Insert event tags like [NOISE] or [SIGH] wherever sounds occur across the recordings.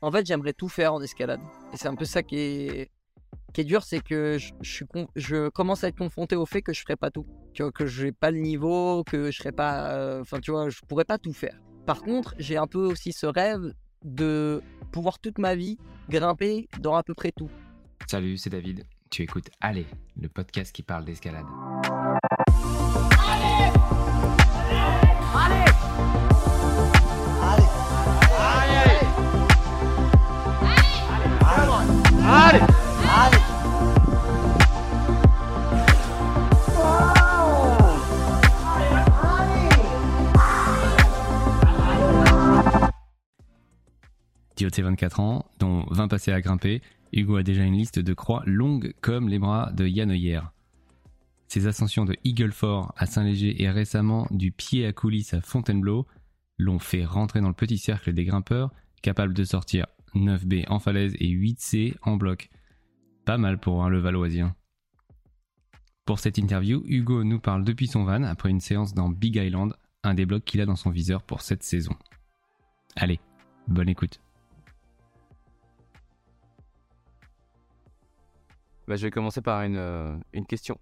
En fait, j'aimerais tout faire en escalade. Et c'est un peu ça qui est, dur, c'est que je, commence à être confronté au fait que je ferai pas tout. Tu vois, que je n'ai pas le niveau, que je serai pas. euh, Enfin, tu vois, je pourrais pas tout faire. Par contre, j'ai un peu aussi ce rêve de pouvoir toute ma vie grimper dans à peu près tout. Salut, c'est David. Tu écoutes Allez, le podcast qui parle d'escalade. Dio de 24 ans, dont 20 passés à grimper, Hugo a déjà une liste de croix longue comme les bras de Yann Oyer. Ses ascensions de Eagle Fort à Saint-Léger et récemment du pied à coulisses à Fontainebleau l'ont fait rentrer dans le petit cercle des grimpeurs capables de sortir 9B en falaise et 8C en bloc. Pas mal pour un Levalloisien. Pour cette interview, Hugo nous parle depuis son van après une séance dans Big Island, un des blocs qu'il a dans son viseur pour cette saison. Allez, bonne écoute. Bah, je vais commencer par une, euh, une question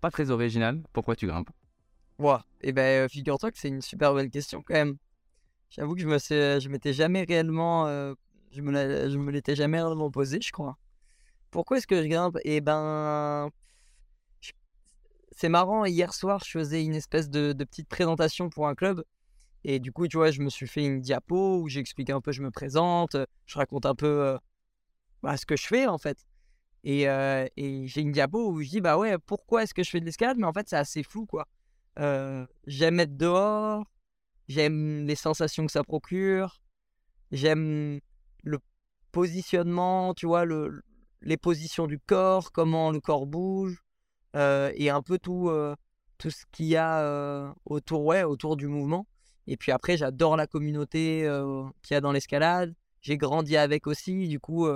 pas très originale. Pourquoi tu grimpes? Ouah. Et ben, euh, figure-toi que c'est une super bonne question quand même. J'avoue que je me sais- je m'étais jamais réellement, euh, je me, je me l'étais jamais réellement posé, je crois. Pourquoi est-ce que je grimpe Eh ben, c'est marrant. Hier soir, je faisais une espèce de, petite présentation pour un club. Et du coup, tu vois, je me suis fait une diapo où j'explique un peu, je me présente, je raconte un peu euh, bah, ce que je fais en fait. Et, euh, et j'ai une diapo où je dis, bah ouais, pourquoi est-ce que je fais de l'escalade? Mais en fait, c'est assez flou, quoi. Euh, j'aime être dehors, j'aime les sensations que ça procure, j'aime le positionnement, tu vois, le, les positions du corps, comment le corps bouge, euh, et un peu tout, euh, tout ce qu'il y a euh, autour, ouais, autour du mouvement. Et puis après, j'adore la communauté qu'il y a dans l'escalade. J'ai grandi avec aussi, du coup,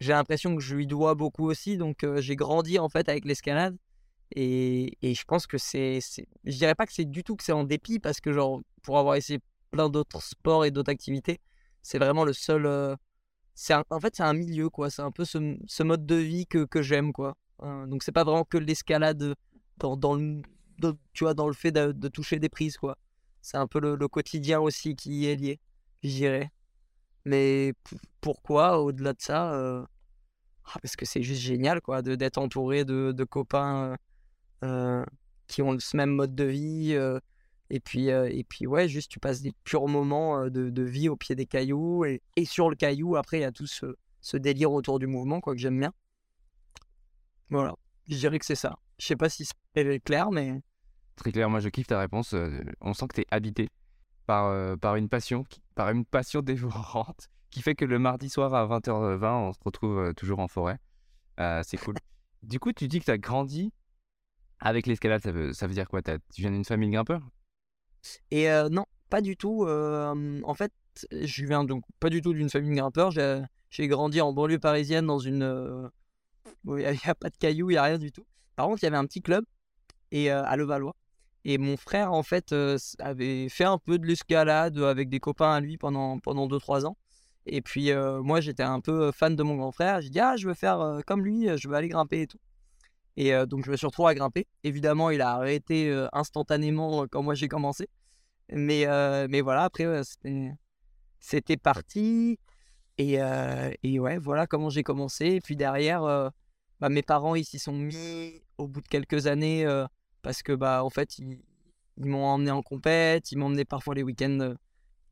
j'ai l'impression que je lui dois beaucoup aussi. Donc, j'ai grandi en fait avec l'escalade. Et, et je pense que c'est- Je dirais pas que c'est du tout que c'est en dépit, parce que, genre, pour avoir essayé plein d'autres sports et d'autres activités, c'est vraiment le seul. euh, c'est En fait, c'est un milieu, quoi. C'est un peu ce, mode de vie que, que j'aime, quoi. Euh, donc, c'est pas vraiment que l'escalade dans, dans le, tu vois, dans le fait de, toucher des prises, quoi. C'est un peu le, quotidien aussi qui est lié, je dirais. Mais pourquoi, au-delà de ça euh, ah, Parce que c'est juste génial, quoi, d'être entouré de, de copains euh, qui ont ce même mode de vie. Et, puis, euh, et puis, ouais, juste tu passes des purs moments de, vie au pied des cailloux. Et, sur le caillou, après, il y a tout ce, délire autour du mouvement, quoi, que j'aime bien. Voilà, je dirais que c'est ça. Je sais pas si c'est clair, mais Très clair, moi je kiffe ta réponse. on sent que tu es habité par, par une passion, par une passion dévorante, qui fait que le mardi soir à 20h20, on se retrouve toujours en forêt. Euh, c'est cool. du coup, tu dis que tu as grandi avec l'escalade, ça veut, ça veut dire quoi? Tu viens d'une famille de grimpeurs Et non, pas du tout. en fait, je viens donc pas du tout d'une famille de grimpeurs. J'ai grandi en banlieue parisienne dans une. Il n'y a, pas de cailloux, il n'y a rien du tout. Par contre, il y avait un petit club et, à Levallois. Et mon frère, en fait, avait fait un peu de l'escalade avec des copains à lui pendant, pendant 2-3 ans. Et puis, moi, j'étais un peu fan de mon grand frère. J'ai dit, ah, je veux faire comme lui, je veux aller grimper et tout. Et euh, donc, je me suis retrouvé à grimper. Évidemment, il a arrêté euh, instantanément euh, quand moi j'ai commencé. Mais, mais voilà, après, c'était, parti. Et, et ouais, voilà comment j'ai commencé. Et puis derrière, bah, mes parents, ils s'y sont mis au bout de quelques années parce que, bah, en fait, ils, m'ont emmené en compète, ils m'emmenaient parfois les week-ends,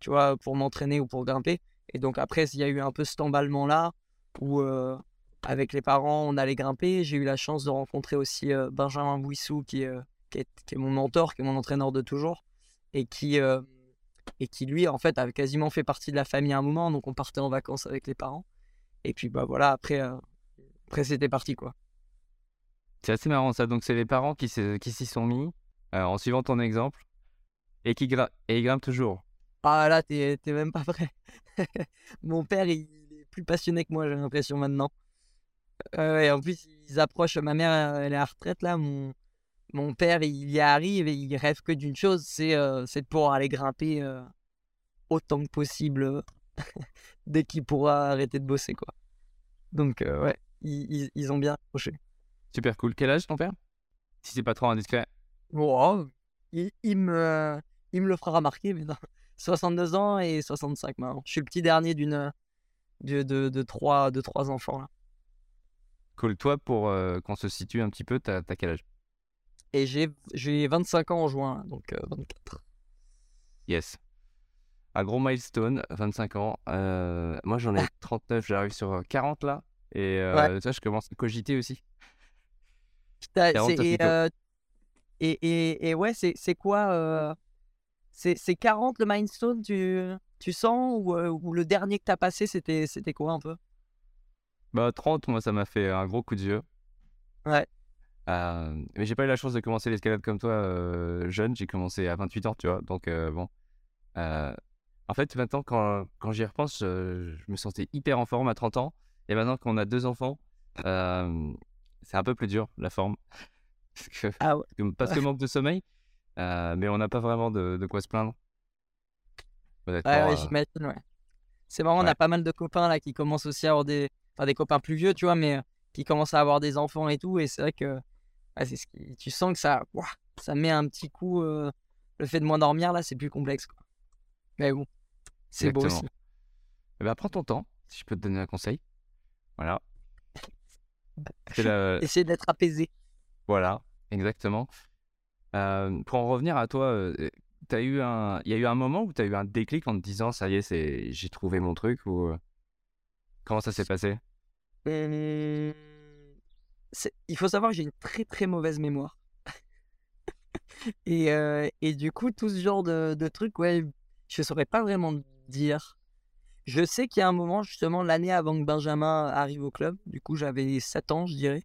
tu vois, pour m'entraîner ou pour grimper. Et donc après, il y a eu un peu cet emballement-là où, avec les parents, on allait grimper. J'ai eu la chance de rencontrer aussi euh, Benjamin Bouissou, qui, est, euh, qui, est, qui est mon mentor, qui est mon entraîneur de toujours, et qui, euh, et qui lui, en fait, avait quasiment fait partie de la famille à un moment. Donc on partait en vacances avec les parents. Et puis, bah voilà, après, après c'était parti, quoi. C'est assez marrant ça. Donc, c'est les parents qui s'y sont mis en suivant ton exemple et qui gra- et ils grimpent toujours. Ah là, t'es même pas vrai. [LAUGHS] Mon père, il est plus passionné que moi, j'ai l'impression maintenant. Euh, ouais, en plus, ils approchent. Ma mère, elle est à la retraite là. Mon, mon père, il y arrive et il rêve que d'une chose c'est euh, de pouvoir aller grimper euh, autant que possible euh, [LAUGHS] dès qu'il pourra arrêter de bosser, quoi. Donc, euh, ouais, ils, ils- ils ont bien accroché. Super cool. Quel âge ton père? Si c'est pas trop indiscret. Wow. Il, il me, il me le fera remarquer, mais non. [LAUGHS] 62 ans et 65 maintenant. Je suis le petit dernier d'une de, de, de, trois, de trois enfants. Là. Cool. Toi, pour euh, qu'on se situe un petit peu, t'as quel âge? Et j'ai j'ai 25 ans en juin, donc euh, 24. Yes. Un gros milestone, 25 ans. Euh, moi, j'en ai [LAUGHS] 39, j'arrive sur euh, 40 là. Et euh, Ouais. ça, je commence à cogiter aussi. Putain, 40, c'est- ça fait et, euh, et, et, et ouais, c'est quoi euh, C'est c'est 40 le milestone, tu, tu sens ou, euh, ou le dernier que t'as passé, c'était quoi un peu? Bah, 30, moi, ça m'a fait un gros coup de vieux. Ouais. Euh, mais j'ai pas eu la chance de commencer l'escalade comme toi euh, jeune. J'ai commencé à 28 ans, tu vois. Donc, euh, bon. En fait, maintenant, quand, quand j'y repense, je, je me sentais hyper en forme à 30 ans. Et maintenant qu'on a deux enfants, c'est un peu plus dur, la forme. [LAUGHS] Parce que, Ah ouais. parce que manque de sommeil. mais on n'a pas vraiment de, de quoi se plaindre. Ouais, ouais, j'imagine, ouais. C'est marrant, on a pas mal de copains là qui commencent aussi à avoir des. Enfin, des copains plus vieux, tu vois, mais euh, qui commencent à avoir des enfants et tout. Et c'est vrai que c'est ce qui... tu sens que ça, ouah, ça met un petit coup. euh, Le fait de moins dormir là, c'est plus complexe. Quoi. Mais bon, c'est beau aussi. Eh ben, prends ton temps, si je peux te donner un conseil. Voilà. [LAUGHS] La- Essayer d'être apaisé. Voilà, exactement. Euh, pour en revenir à toi, euh, t'as eu un... il y a eu un moment où tu as eu un déclic en te disant ça y est, c'est... j'ai trouvé mon truc ou comment ça s'est passé? Il faut savoir que j'ai une très très mauvaise mémoire. [LAUGHS] Et, euh, et du coup, tout ce genre de, trucs, ouais, je saurais pas vraiment dire. Je sais qu'il y a un moment, justement, l'année avant que Benjamin arrive au club, du coup, j'avais 7 ans, je dirais.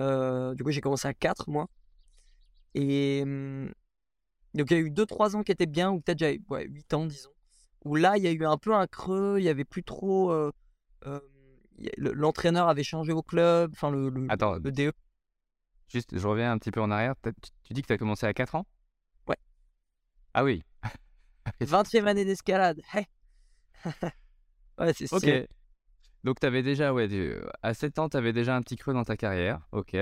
Euh, du coup, j'ai commencé à 4, moi. Et hum, donc, il y a eu 2-3 ans qui étaient bien, ou peut-être j'avais ouais, 8 ans, disons. Où là, il y a eu un peu un creux, il y avait plus trop. euh, l'entraîneur avait changé au club, enfin, le, le, Attends, le DE. juste, je reviens un petit peu en arrière. Tu, tu dis que tu as commencé à 4 ans? Ouais. Ah oui, [LAUGHS] 20e année d'escalade. Hey. [LAUGHS] ouais, c'est ok. Donc, tu avais déjà, ouais, du- à 7 ans, tu avais déjà un petit creux dans ta carrière. Ok.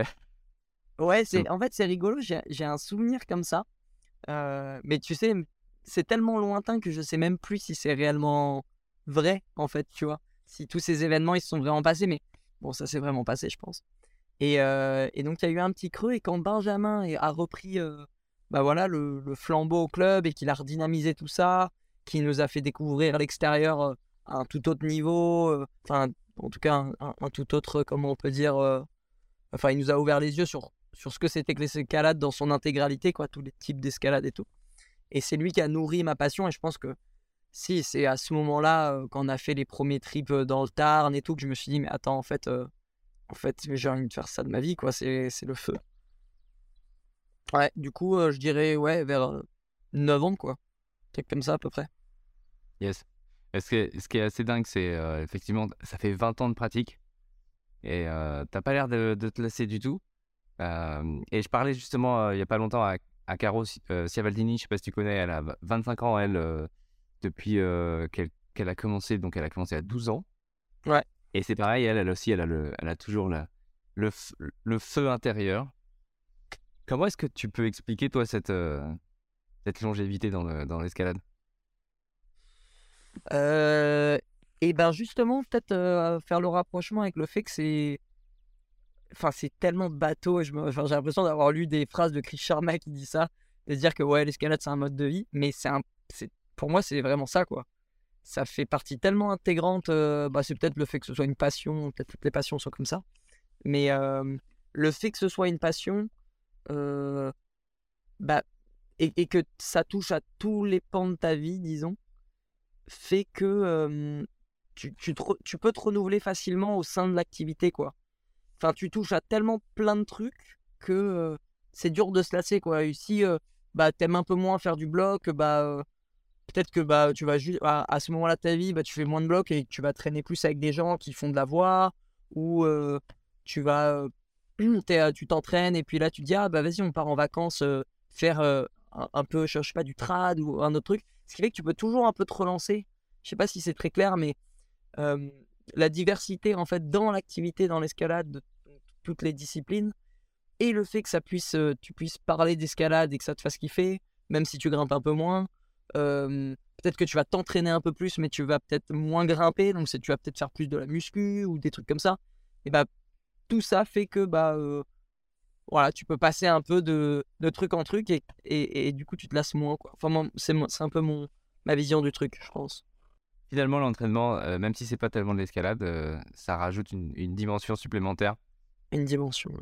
Ouais, c'est en fait c'est rigolo, j'ai j'ai un souvenir comme ça. Euh, mais tu sais, c'est tellement lointain que je sais même plus si c'est réellement vrai en fait, tu vois. Si tous ces événements ils se sont vraiment passés, mais bon, ça s'est vraiment passé, je pense. Et, euh, et donc il y a eu un petit creux et quand Benjamin a repris euh, bah voilà le, flambeau au club et qu'il a redynamisé tout ça, qu'il nous a fait découvrir l'extérieur euh, à un tout autre niveau, enfin en tout cas un, un- tout autre, comment on peut dire, enfin il nous a ouvert les yeux sur sur ce que c'était que l'escalade dans son intégralité, quoi, tous les types d'escalade et tout. Et c'est lui qui a nourri ma passion, et je pense que si, c'est à ce moment-là, euh, quand a fait les premiers trips dans le Tarn et tout, que je me suis dit, mais attends, en fait, en fait j'ai envie de faire ça de ma vie, quoi, c'est le feu. Ouais, du coup, je dirais, ouais, vers euh, 9 ans, quoi. Truc comme ça, à peu près. Yes. Ce, qui est, ce qui est assez dingue, c'est effectivement, ça fait 20 ans de pratique et t'as pas l'air de, te lasser du tout. Et je parlais justement il y a pas longtemps à, à Caro euh, Ciavaldini, je sais pas si tu connais, elle a 25 ans, elle, depuis euh, qu'elle a commencé, donc elle a commencé à 12 ans. Ouais. Et c'est pareil, elle, elle aussi, elle a, le, elle a toujours la, le, feu intérieur. Comment est-ce que tu peux expliquer, toi, cette, euh, cette longévité dans le- dans l'escalade? Euh, et ben justement, peut-être euh, faire le rapprochement avec le fait que c'est. Enfin, c'est tellement bateau. et je me- enfin, j'ai l'impression d'avoir lu des phrases de Chris Sharma qui dit ça, de dire que ouais, l'escalade c'est un mode de vie, mais c'est un. Pour moi, c'est vraiment ça, quoi. Ça fait partie tellement intégrante. euh, bah, c'est peut-être le fait que ce soit une passion, peut-être toutes les passions sont comme ça. Mais le fait que ce soit une passion, euh, bah, et, que ça touche à tous les pans de ta vie, disons, fait que tu, tu, peux te renouveler facilement au sein de l'activité, quoi. Enfin, tu touches à tellement plein de trucs que c'est dur de se lasser, quoi. Et si bah, t'aimes un peu moins faire du bloc, bah, peut-être que bah, tu vas juste à, ce moment-là de ta vie, bah, tu fais moins de blocs et tu vas traîner plus avec des gens qui font de la voix ou tu vas [CLEARS THROAT] tu t'entraînes et puis là tu te dis ah bah vas-y on part en vacances faire un, peu je sais pas du trad ou un autre truc ce qui fait que tu peux toujours un peu te relancer je sais pas si c'est très clair, mais la diversité en fait dans l'activité, dans l'escalade de toutes les disciplines, et le fait que ça puisse, tu puisses parler d'escalade et que ça te fasse kiffer, même si tu grimpes un peu moins. Euh, peut-être que tu vas t'entraîner un peu plus, mais tu vas peut-être moins grimper, donc tu vas peut-être faire plus de la muscu ou des trucs comme ça. Et bah tout ça fait que bah euh, voilà, tu peux passer un peu de, de truc en truc et, et, du coup tu te lasses moins quoi. Enfin c'est un peu mon ma vision du truc, je pense. Finalement l'entraînement, euh, même si c'est pas tellement de l'escalade, ça rajoute une, une, dimension supplémentaire. Une dimension,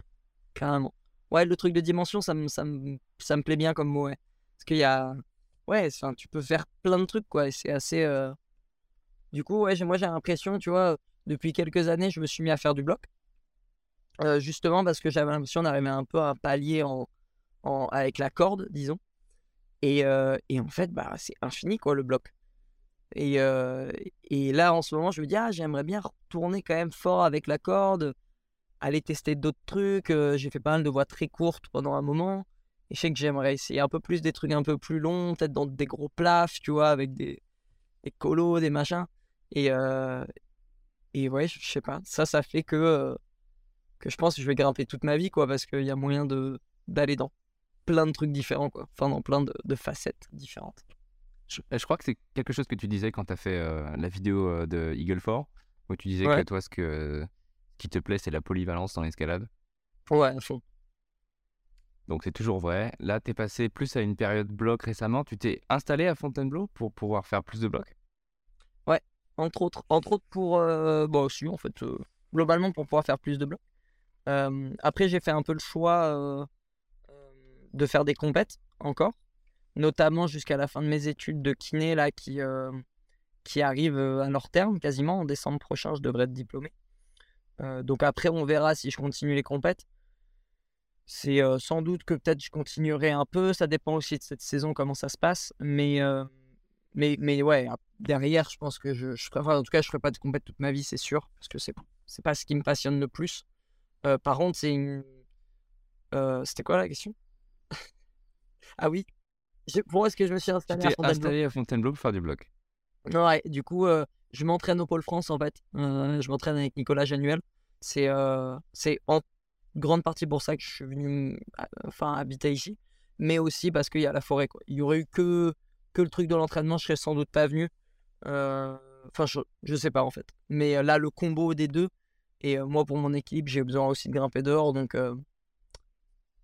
carrément. Ouais, le truc de dimension, ça me ça me, ça me plaît bien comme mot. Ouais. Parce qu'il y a ouais, tu peux faire plein de trucs, quoi. c'est assez. Euh, du coup, ouais, moi, j'ai l'impression, tu vois, depuis quelques années, je me suis mis à faire du bloc. Euh, justement parce que j'avais l'impression d'arriver un peu à un palier en, en, avec la corde, disons. Et, euh, et en fait, bah, c'est infini, quoi, le bloc. Et, et là, en ce moment, je me dis, ah, j'aimerais bien retourner quand même fort avec la corde, aller tester d'autres trucs. J'ai fait pas mal de voix très courtes pendant un moment. Et je sais que j'aimerais essayer un peu plus des trucs un peu plus longs, peut-être dans des gros plafs, tu vois, avec des, des colos, des machins. Et, euh, et ouais, je sais pas. Ça, ça fait que, euh, que je pense que je vais grimper toute ma vie, quoi, parce qu'il y a moyen de, d'aller dans plein de trucs différents, quoi. Enfin, dans plein de, de facettes différentes. Je, je, crois que c'est quelque chose que tu disais quand tu as fait euh, la vidéo de Eagle 4, où tu disais que toi, ce, que, qui te plaît, c'est la polyvalence dans l'escalade. Ouais, à fond. Donc c'est toujours vrai. Là, tu es passé plus à une période bloc récemment. Tu t'es installé à Fontainebleau pour pouvoir faire plus de blocs? Ouais, entre autres. Entre autres pour... Euh, bon, aussi, en fait, euh, globalement pour pouvoir faire plus de blocs. Euh, après, j'ai fait un peu le choix de faire des compètes encore. Notamment jusqu'à la fin de mes études de kiné, là, qui, qui arrivent à leur terme quasiment. En décembre prochain, je devrais être diplômé. donc après, on verra si je continue les compètes. C'est sans doute que peut-être je continuerai un peu. Ça dépend aussi de cette saison, comment ça se passe. Mais, mais, mais ouais, derrière, je pense que je, je enfin, en tout cas, je ferai pas de compète toute ma vie, c'est sûr, parce que c'est c'est pas ce qui me passionne le plus. par contre, c'est une. C'était quoi la question? [LAUGHS] Ah oui. Pourquoi est-ce que je me suis installé à Fontainebleau installé à Fontainebleau pour faire du bloc? Ouais, du coup, je m'entraîne au Pôle France en fait. je m'entraîne avec Nicolas Januel. C'est c'est en grande partie pour ça que je suis venu enfin, habiter ici, mais aussi parce qu'il y a la forêt. Quoi. Il y aurait eu que, que le truc de l'entraînement, je serais sans doute pas venu. Euh, enfin, je, je sais pas en fait. Mais euh, là, le combo des deux, et euh, moi pour mon équilibre, j'ai besoin aussi de grimper dehors, donc,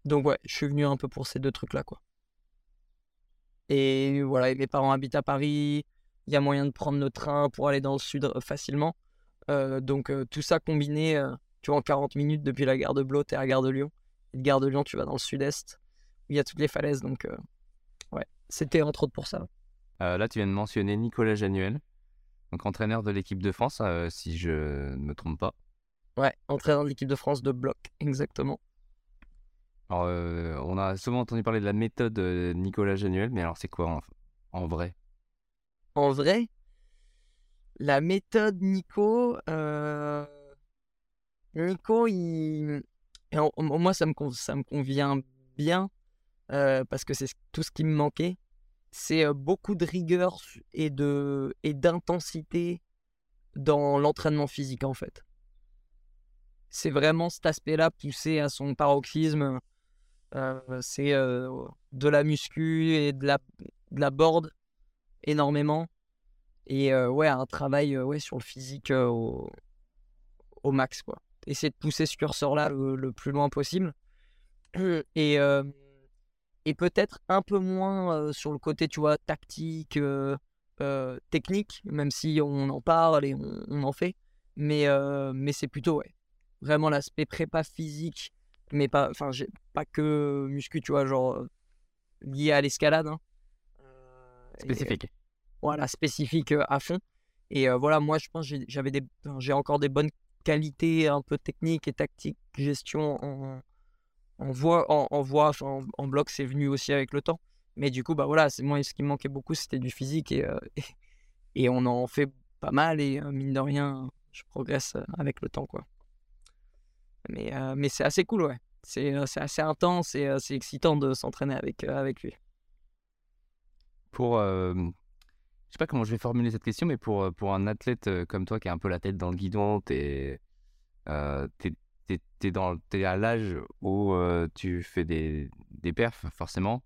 donc ouais, je suis venu un peu pour ces deux trucs-là. quoi. Et voilà, mes parents habitent à Paris, il y a moyen de prendre le train pour aller dans le sud facilement. donc tout ça combiné tu vois, en 40 minutes depuis la gare de Blot, et à la gare de Lyon. Et de gare de Lyon, tu vas dans le sud-est, où il y a toutes les falaises. Donc, euh, ouais, c'était entre autres pour ça. Euh, là, tu viens de mentionner Nicolas Januel, donc entraîneur de l'équipe de France, euh, si je ne me trompe pas. Ouais, entraîneur de l'équipe de France de bloc, exactement. Alors, on a souvent entendu parler de la méthode Nicolas Januel, mais alors c'est quoi en, en, vrai? En vrai, la méthode Nico, Nico, il... moi, ça me, convient bien euh, parce que c'est tout ce qui me manquait. C'est euh, beaucoup de rigueur et d'intensité dans l'entraînement physique en fait. C'est vraiment cet aspect-là poussé à son paroxysme. Euh, c'est de la muscu et de la, de board énormément. Et ouais, un travail ouais, sur le physique au, au max quoi essayer de pousser ce curseur-là le, plus loin possible. [CLEARS THROAT] Et, euh, et peut-être un peu moins euh, sur le côté, tu vois, tactique, euh, technique, même si on en parle et on, en fait. Mais, mais c'est plutôt, ouais, vraiment l'aspect prépa physique, mais pas, enfin, pas que muscu, tu vois, genre lié à l'escalade. Hein. Spécifique. voilà, spécifique à fond. Et voilà, moi, je pense que j'avais des, j'ai encore des bonnes qualité un peu technique et tactique, gestion en, en voix, en, en bloc, c'est venu aussi avec le temps. Mais du coup, bah voilà, c'est moi ce qui me manquait beaucoup, c'était du physique et, euh, [LAUGHS] on en fait pas mal et euh, mine de rien, je progresse euh, avec le temps quoi. Mais, c'est assez cool, ouais. C'est assez intense et c'est excitant de s'entraîner avec, avec lui. Pour sais pas comment je vais formuler cette question, mais pour, pour un athlète comme toi qui a un peu la tête dans le guidon, t'es euh, es à l'âge où tu fais des, des perfs forcément.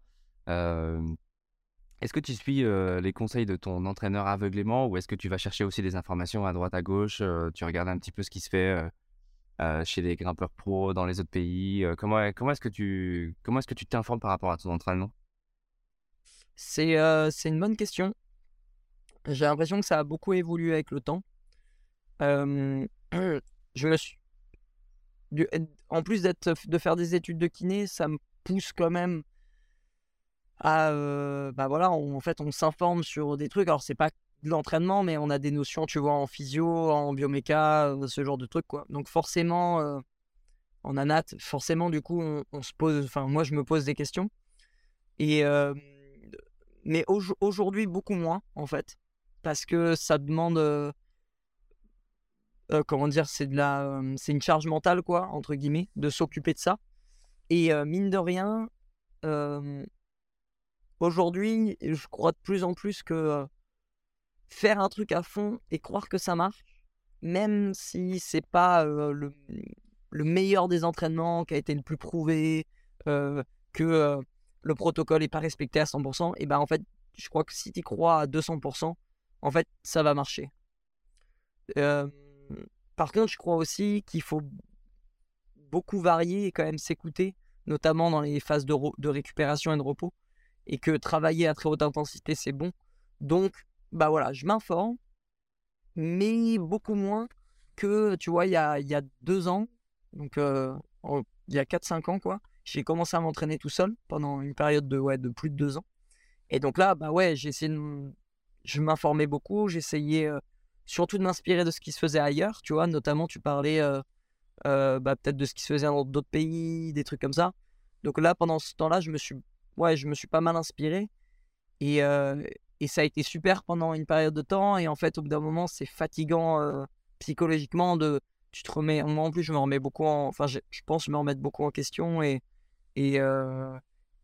est-ce que tu suis les conseils de ton entraîneur aveuglément ou est-ce que tu vas chercher aussi des informations à droite à gauche Tu regardes un petit peu ce qui se fait chez les grimpeurs pros dans les autres pays Comment, comment est-ce que tu comment est-ce que tu t'informes par rapport à ton entraînement? C'est c'est une bonne question. J'ai l'impression que ça a beaucoup évolué avec le temps. [CLEARS THROAT] je me en plus d'être de faire des études de kiné, ça me pousse quand même à bah voilà, en fait on s'informe sur des trucs. Alors c'est pas de l'entraînement, mais on a des notions, tu vois, en physio, en bioméca, ce genre de trucs quoi. Donc forcément, en anat, forcément du coup on, se pose, enfin moi je me pose des questions. Et mais aujourd'hui beaucoup moins en fait, parce que ça demande euh, comment dire, c'est de la, c'est une charge mentale quoi, entre guillemets, de s'occuper de ça. Et mine de rien, aujourd'hui, je crois de plus en plus que faire un truc à fond et croire que ça marche, même si c'est pas le, le, meilleur des entraînements qui a été le plus prouvé, que le protocole n'est pas respecté à 100%, et ben en fait, je crois que si tu crois à 200%, en fait, ça va marcher. Par contre, je crois aussi qu'il faut beaucoup varier et quand même s'écouter, notamment dans les phases de, récupération et de repos, et que travailler à très haute intensité, c'est bon. Donc, bah voilà, je m'informe, mais beaucoup moins que, tu vois, il y a, deux ans, donc euh, il y a 4-5 ans, quoi, j'ai commencé à m'entraîner tout seul pendant une période de plus de deux ans. Et donc là, bah ouais, j'ai essayé de... Je m'informais beaucoup, j'essayais surtout de m'inspirer de ce qui se faisait ailleurs, tu vois, notamment tu parlais bah, peut-être de ce qui se faisait dans d'autres pays, des trucs comme ça. Donc là, pendant ce temps-là, je me suis, ouais, je me suis pas mal inspiré et, et ça a été super pendant une période de temps. Et en fait, au bout d'un moment, c'est fatigant psychologiquement de, tu te remets, moi en plus, je me remets beaucoup en, enfin, je, je me remettre beaucoup en question et et,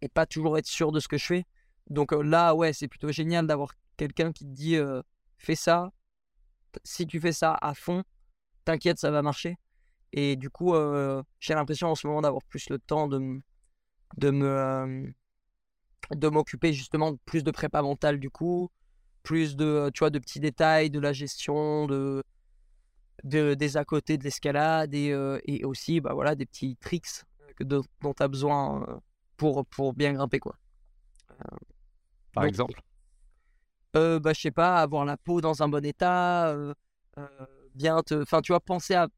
et pas toujours être sûr de ce que je fais. Donc là, ouais, c'est plutôt génial d'avoir quelqu'un qui te dit fais ça, si tu fais ça à fond, t'inquiète, ça va marcher. Et du coup, euh, j'ai l'impression en ce moment d'avoir plus le temps de, de me de m'occuper justement de plus de prépa mentale du coup, plus de tu vois de petits détails de la gestion de, de des à côté de l'escalade et, euh, et, aussi bah voilà des petits tricks que dont tu as besoin pour pour bien grimper quoi. Par exemple? Euh, bah, sais pas, avoir la peau dans un bon état, bien te. Enfin, tu vois, penser à,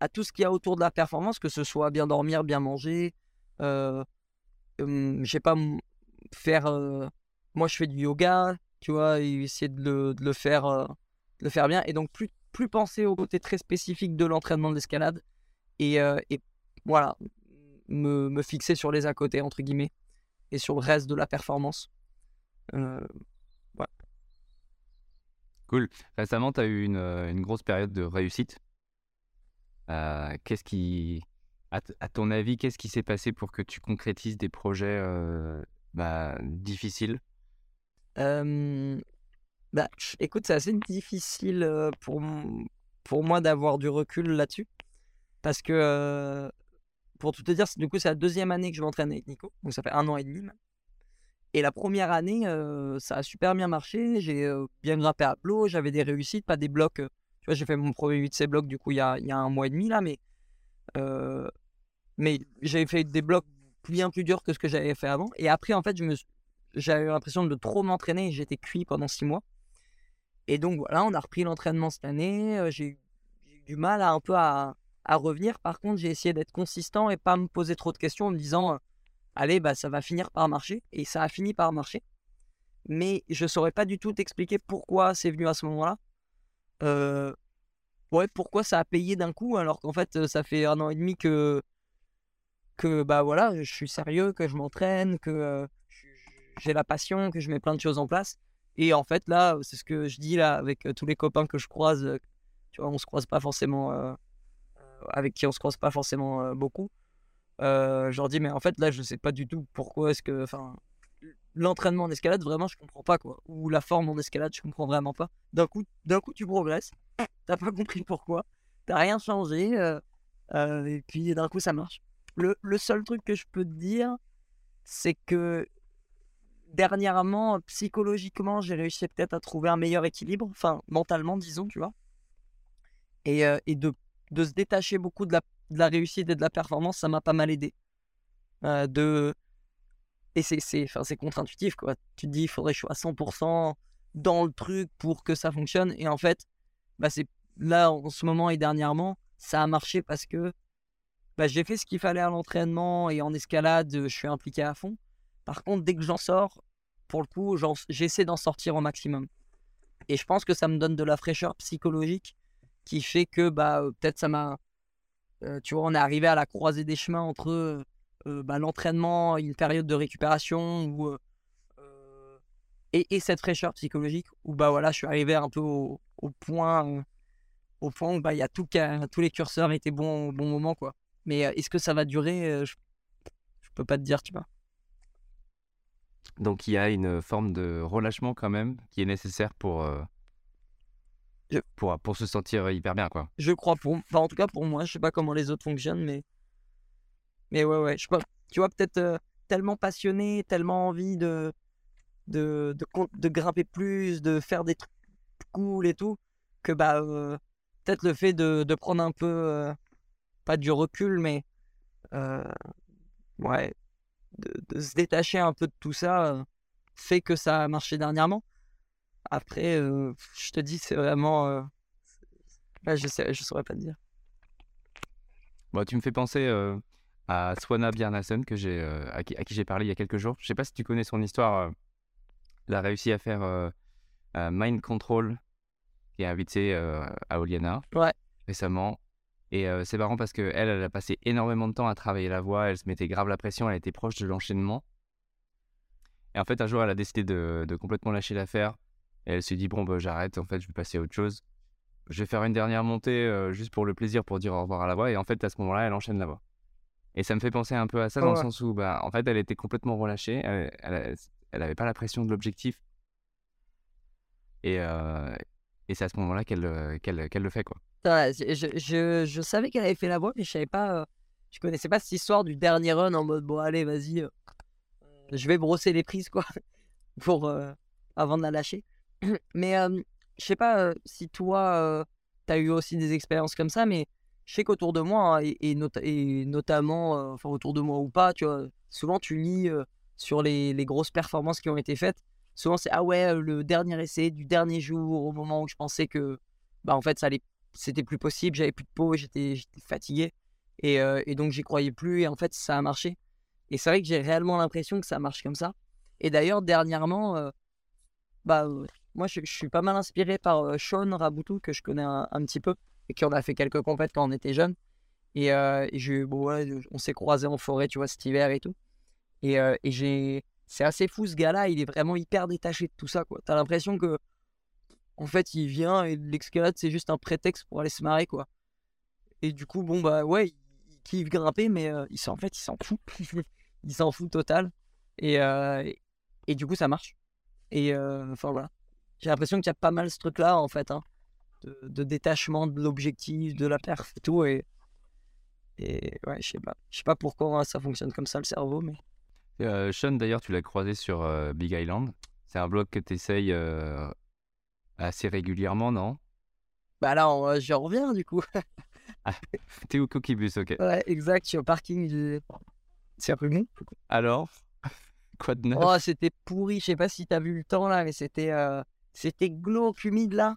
à tout ce qu'il y a autour de la performance, que ce soit bien dormir, bien manger. Euh, je sais pas, faire. moi, je fais du yoga, tu vois, et essayer de le faire bien. Et donc, plus, plus penser au côté très spécifique de l'entraînement de l'escalade. Et, et voilà, me, me, fixer sur les à côté, entre guillemets, et sur le reste de la performance. Cool. Récemment, tu as eu une, euh, une, grosse période de réussite. Euh, qu'est-ce qui, à, ton avis, qu'est-ce qui s'est passé pour que tu concrétises des projets euh, bah, difficiles? Bah, Écoute, c'est assez difficile pour, pour moi d'avoir du recul là-dessus. Parce que, pour tout te dire, du coup, c'est la deuxième année que je m'entraîne avec Nico. Donc, ça fait un an et demi. Et la première année, ça a super bien marché. J'ai bien grimpé à plat, j'avais des réussites, pas des blocs. tu vois, j'ai fait mon premier 8C blocs du coup il y a, un mois et demi là, mais, mais j'avais fait des blocs bien plus durs que ce que j'avais fait avant. Et après, en fait, j'avais l'impression de trop m'entraîner j'étais cuit pendant six mois. Et donc voilà, on a repris l'entraînement cette année. J'ai eu du mal un peu à revenir. Par contre, j'ai essayé d'être consistant et pas me poser trop de questions en me disant allez, bah, ça va finir par marcher. Et ça a fini par marcher. Mais je ne saurais pas du tout t'expliquer pourquoi c'est venu à ce moment-là. Euh, ouais, pourquoi ça a payé d'un coup alors qu'en fait, ça fait un an et demi que, que bah voilà, je suis sérieux, que je m'entraîne, que euh, j'ai la passion, que je mets plein de choses en place. Et en fait, là, c'est ce que je dis là avec euh, tous les copains que je croise. Tu vois, on se croise pas forcément. avec qui on se croise pas forcément beaucoup. Euh, je leur dis, mais en fait, là, je sais pas du tout pourquoi est-ce que. Enfin, l'entraînement en escalade, vraiment, je comprends pas quoi. Ou la forme en escalade, je comprends vraiment pas. D'un coup, d'un coup, tu progresses. T'as pas compris pourquoi. T'as rien changé. euh, euh, et puis d'un coup, ça marche. Le, le seul truc que je peux te dire, c'est que dernièrement, psychologiquement, j'ai réussi peut-être à trouver un meilleur équilibre. Enfin, mentalement, disons, tu vois. Et, et de, de se détacher beaucoup de la, de la réussite et de la performance, ça m'a pas mal aidé. Euh, de et c'est contre-intuitif quoi. Tu te dis il faudrait que je sois à 100% dans le truc pour que ça fonctionne. Et en fait bah c'est là en ce moment et dernièrement ça a marché parce que bah, j'ai fait ce qu'il fallait à l'entraînement et en escalade je suis impliqué à fond. Par contre dès que j'en sors pour le coup j'essaie d'en sortir au maximum. Et je pense que ça me donne de la fraîcheur psychologique qui fait que bah euh, peut-être ça m'a tu vois on est arrivé à la croisée des chemins entre bah, l'entraînement, une période de récupération ou, et, et cette fraîcheur psychologique où bah voilà, je suis arrivé un peu au, point au point où bah y a tous les curseurs étaient bons au bon moment quoi. Mais est-ce que ça va durer je, je peux pas te dire, tu vois. Donc il y a une forme de relâchement quand même qui est nécessaire pour, Je- pour, pour se sentir hyper bien quoi. Je crois pour enfin en tout cas pour moi, je sais pas comment les autres fonctionnent mais mais ouais ouais, je sais pas, tu vois peut-être euh, tellement passionné, tellement envie de de, de grimper plus, de faire des trucs cool et tout que bah euh, peut-être le fait de, de prendre un peu euh, pas du recul mais euh, ouais de, se détacher un peu de tout ça euh, fait que ça a marché dernièrement. Après euh, je te dis c'est vraiment euh, ouais, je sais je saurais pas te dire. Bon, tu me fais penser euh, à Swana Bjarnason que j'ai, à qui, j'ai parlé il y a quelques jours. Je sais pas si tu connais son histoire. elle a réussi à faire Mind Control, qui est invité euh, à Oliana Ouais. récemment. Et c'est marrant parce que elle, elle a passé énormément de temps à travailler la voix. Elle se mettait grave la pression. Elle était proche de l'enchaînement. Et en fait, un jour, elle a décidé de, de complètement lâcher l'affaire. Et elle s'est dit bon, bah, j'arrête. En fait, je vais passer à autre chose. Je vais faire une dernière montée euh, juste pour le plaisir, pour dire au revoir à la voix. Et en fait, à ce moment-là, elle enchaîne la voix. Et ça me fait penser un peu à ça, dans Ouais. le sens où, bah, en fait, elle était complètement relâchée. Elle, elle, elle avait pas la pression de l'objectif. Et, euh, et c'est à ce moment-là qu'elle euh, qu'elle qu'elle le fait, quoi. Je, je, je- savais qu'elle avait fait la voix, mais je savais pas. euh, je connaissais pas cette histoire du dernier run en mode bon, allez, vas-y, euh, je vais brosser les prises, quoi, [LAUGHS] pour, euh, avant de la lâcher. [COUGHS] Mais je sais pas si toi, tu as eu aussi des expériences comme ça, mais je sais qu'autour de moi, hein, et, et, nota- et notamment, enfin, autour de moi ou pas, tu vois, souvent tu lis sur les, les grosses performances qui ont été faites. Souvent, c'est ah ouais, le dernier essai du dernier jour, au moment où je pensais que, bah, en fait, ça c'était plus possible, j'avais plus de peau, j'étais fatigué. Et, et donc j'y croyais plus, et en fait ça a marché. Et c'est vrai que j'ai réellement l'impression que ça marche comme ça. Et d'ailleurs, dernièrement, bah, moi je, je suis pas mal inspiré par Sean Raboutou, que je connais un, petit peu, et qui en a fait quelques compètes quand on était jeune. Et, j'ai, bon, on s'est croisés en forêt, tu vois, cet hiver et tout. Et, j'ai. C'est assez fou ce gars-là, il est vraiment hyper détaché de tout ça, quoi. T'as l'impression que en fait, il vient et l'escalade, c'est juste un prétexte pour aller se marrer, quoi. Et du coup, bon, bah ouais, il, kiffe grimper, mais euh, il en fait, il s'en fout. [LAUGHS] il s'en fout total. Et, et, du coup, ça marche. Et enfin, voilà. J'ai l'impression qu'il y a pas mal ce truc-là, en fait, hein, de, de détachement de l'objectif, de la perf et tout. Et, et ouais, je sais pas. Je sais pas pourquoi hein, ça fonctionne comme ça, le cerveau, mais. Euh, Sean, d'ailleurs, tu l'as croisé sur euh, Big Island. C'est un blog que tu essayes assez régulièrement, non? Bah là, on- je reviens, du coup. [LAUGHS] T'es au Coquibus, ok. ouais, exact, je suis au parking du. C'est bon. Alors? [LAUGHS] Quoi de neuf? Oh, c'était pourri. Je sais pas si t'as vu le temps là, mais c'était euh, c'était glauque, humide là.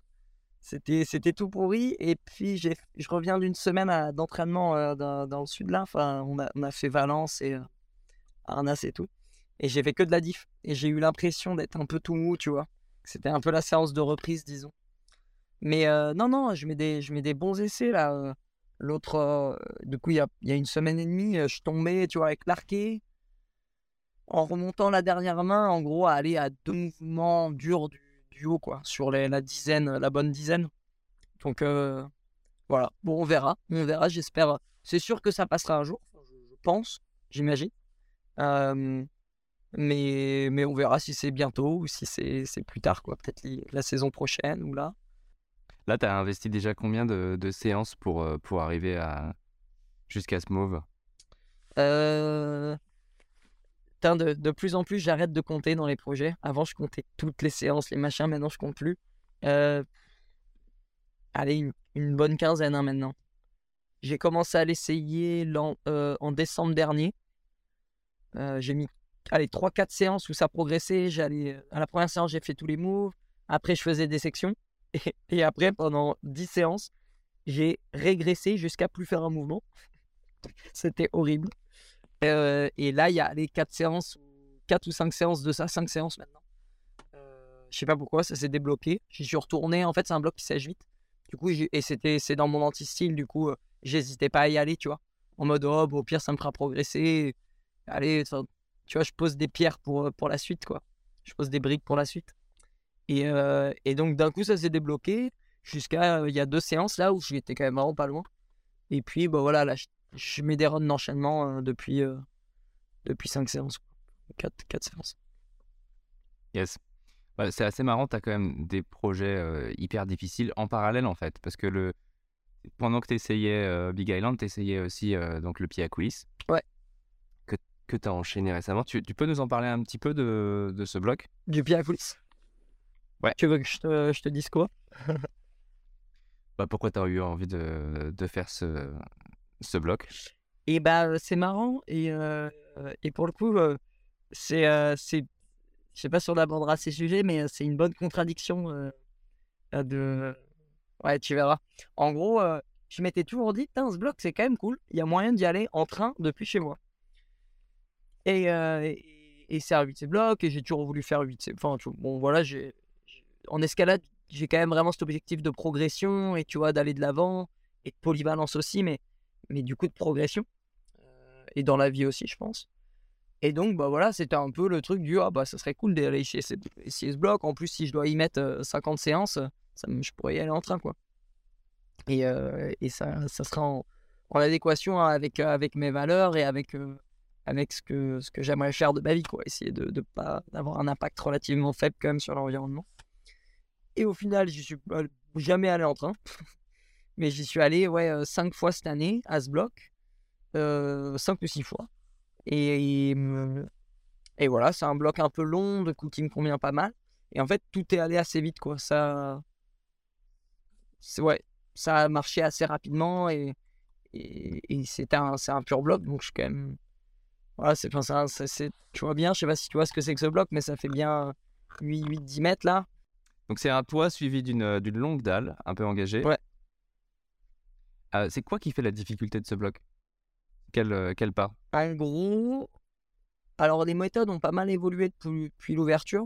C'était c'était tout pourri. Et puis j'ai je reviens d'une semaine d'entraînement euh, dans, dans le sud là. Enfin, on a, on a fait Valence et euh, Arnas et tout. Et j'ai fait que de la diff. Et j'ai eu l'impression d'être un peu tout mou, tu vois. C'était un peu la séance de reprise, disons. Mais euh, non, non, je mets des, je mets des bons essais là. euh. L'autre, du coup, il y a, y a une semaine et demie, je suis tombé, tu vois, avec l'arqué en remontant la dernière main, en gros, à aller à deux mouvements durs du, quoi, sur les- la dizaine, la bonne dizaine. Donc, euh, voilà. Bon, on verra. On verra, j'espère. C'est sûr que ça passera un jour, je, pense, j'imagine. Euh, Mais, mais on verra si c'est bientôt ou si c'est c'est plus tard, quoi. Peut-être la saison prochaine ou là. Là, tu as investi déjà combien de, de séances pour, euh, pour arriver à jusqu'à ce move? Euh, de, de plus en plus, j'arrête de compter dans les projets. Avant, je comptais toutes les séances, les machins. Maintenant, je compte plus. Euh, allez, une, bonne quinzaine hein, maintenant. J'ai commencé à l'essayer euh, en décembre dernier. Euh, j'ai mis allez, 3-4 séances où ça progressait. J'allais, à la première séance, j'ai fait tous les moves. Après, je faisais des sections. [LAUGHS] Et, et après, pendant 10 séances, j'ai régressé jusqu'à plus faire un mouvement. [LAUGHS] C'était horrible. Euh, et là, il y a les 4 séances, 4 ou 5 séances de ça, 5 séances maintenant. Euh, je sais pas pourquoi, ça s'est débloqué. J'y suis retourné. En fait, c'est un bloc qui sèche vite. Du coup, et c'était, c'est dans mon anti-style. Du coup, euh, j'hésitais pas à y aller, tu vois. En mode, oh, au pire, ça me fera progresser. Allez, tu vois, je pose des pierres pour, euh, pour la suite, quoi. Je pose des briques pour la suite. Et, euh, donc, d'un coup, ça s'est débloqué jusqu'à il y a deux séances là où j'étais quand même vraiment pas loin. Et puis, bah voilà, là, je, mets des runs d'enchaînement euh, depuis, euh, depuis 5 séances. 4, séances. Yes. Ouais, c'est assez marrant, tu as quand même des projets euh, hyper difficiles en parallèle en fait. Parce que le... pendant que tu essayais Big Island, tu essayais aussi euh, donc, le pied à coulisses. Ouais. Que, que tu as enchaîné récemment. Tu, tu peux nous en parler un petit peu de, de ce bloc? Du pied à coulisses. Ouais. Tu veux que je te, je te dise quoi? [LAUGHS] Bah, Pourquoi tu as eu envie de, de faire ce, ce bloc? Et bah, c'est marrant. Et, et pour le coup, c'est. c'est je sais pas si on abordera ces sujets, mais c'est une bonne contradiction de. Ouais, tu verras. En gros, je m'étais toujours dit, Putain, ce bloc, c'est quand même cool. Il y a moyen d'y aller en train depuis chez moi. Et, et, c'est un 8 bloc, et j'ai toujours voulu faire 8 Enfin, tu- bon, voilà, j'ai- En escalade, j'ai quand même vraiment cet objectif de progression, et tu vois, d'aller de l'avant, et de polyvalence aussi, mais, mais du coup de progression. Euh, et dans la vie aussi, je pense. Et donc, bah voilà, c'était un peu le truc du ah bah ça serait cool d'aller essayer, ce- bloc. En plus, si je dois y mettre euh, 50 séances, euh, me- je pourrais y aller en train, quoi. Et, euh, et ça, ça sera en, adéquation avec, avec mes valeurs et avec, avec ce que, ce que j'aimerais faire de ma vie, quoi. Essayer de, pas d'avoir un impact relativement faible quand même sur l'environnement. Et au final, j'y suis jamais allé en train. Mais j'y suis allé, ouais, 5 fois cette année à ce bloc. 5 ou 6 fois. Et, et, et voilà, c'est un bloc un peu long, de coup qui me convient pas mal. Et en fait, tout est allé assez vite, quoi. Ça. c'est- Ouais, ça a marché assez rapidement et, et, et c'est un, c'est un pur bloc, donc je suis quand même. Voilà, c'est, enfin, un- c'est- tu vois bien, je sais pas si tu vois ce que c'est que ce bloc, mais ça fait bien 8-10 mètres là. Donc c'est un toit suivi d'une euh, d'une longue dalle, un peu engagée. Ouais. Euh, c'est quoi qui fait la difficulté de ce bloc? Quel, euh, quel pas? En gros, alors les méthodes ont pas mal évolué depuis, l'ouverture.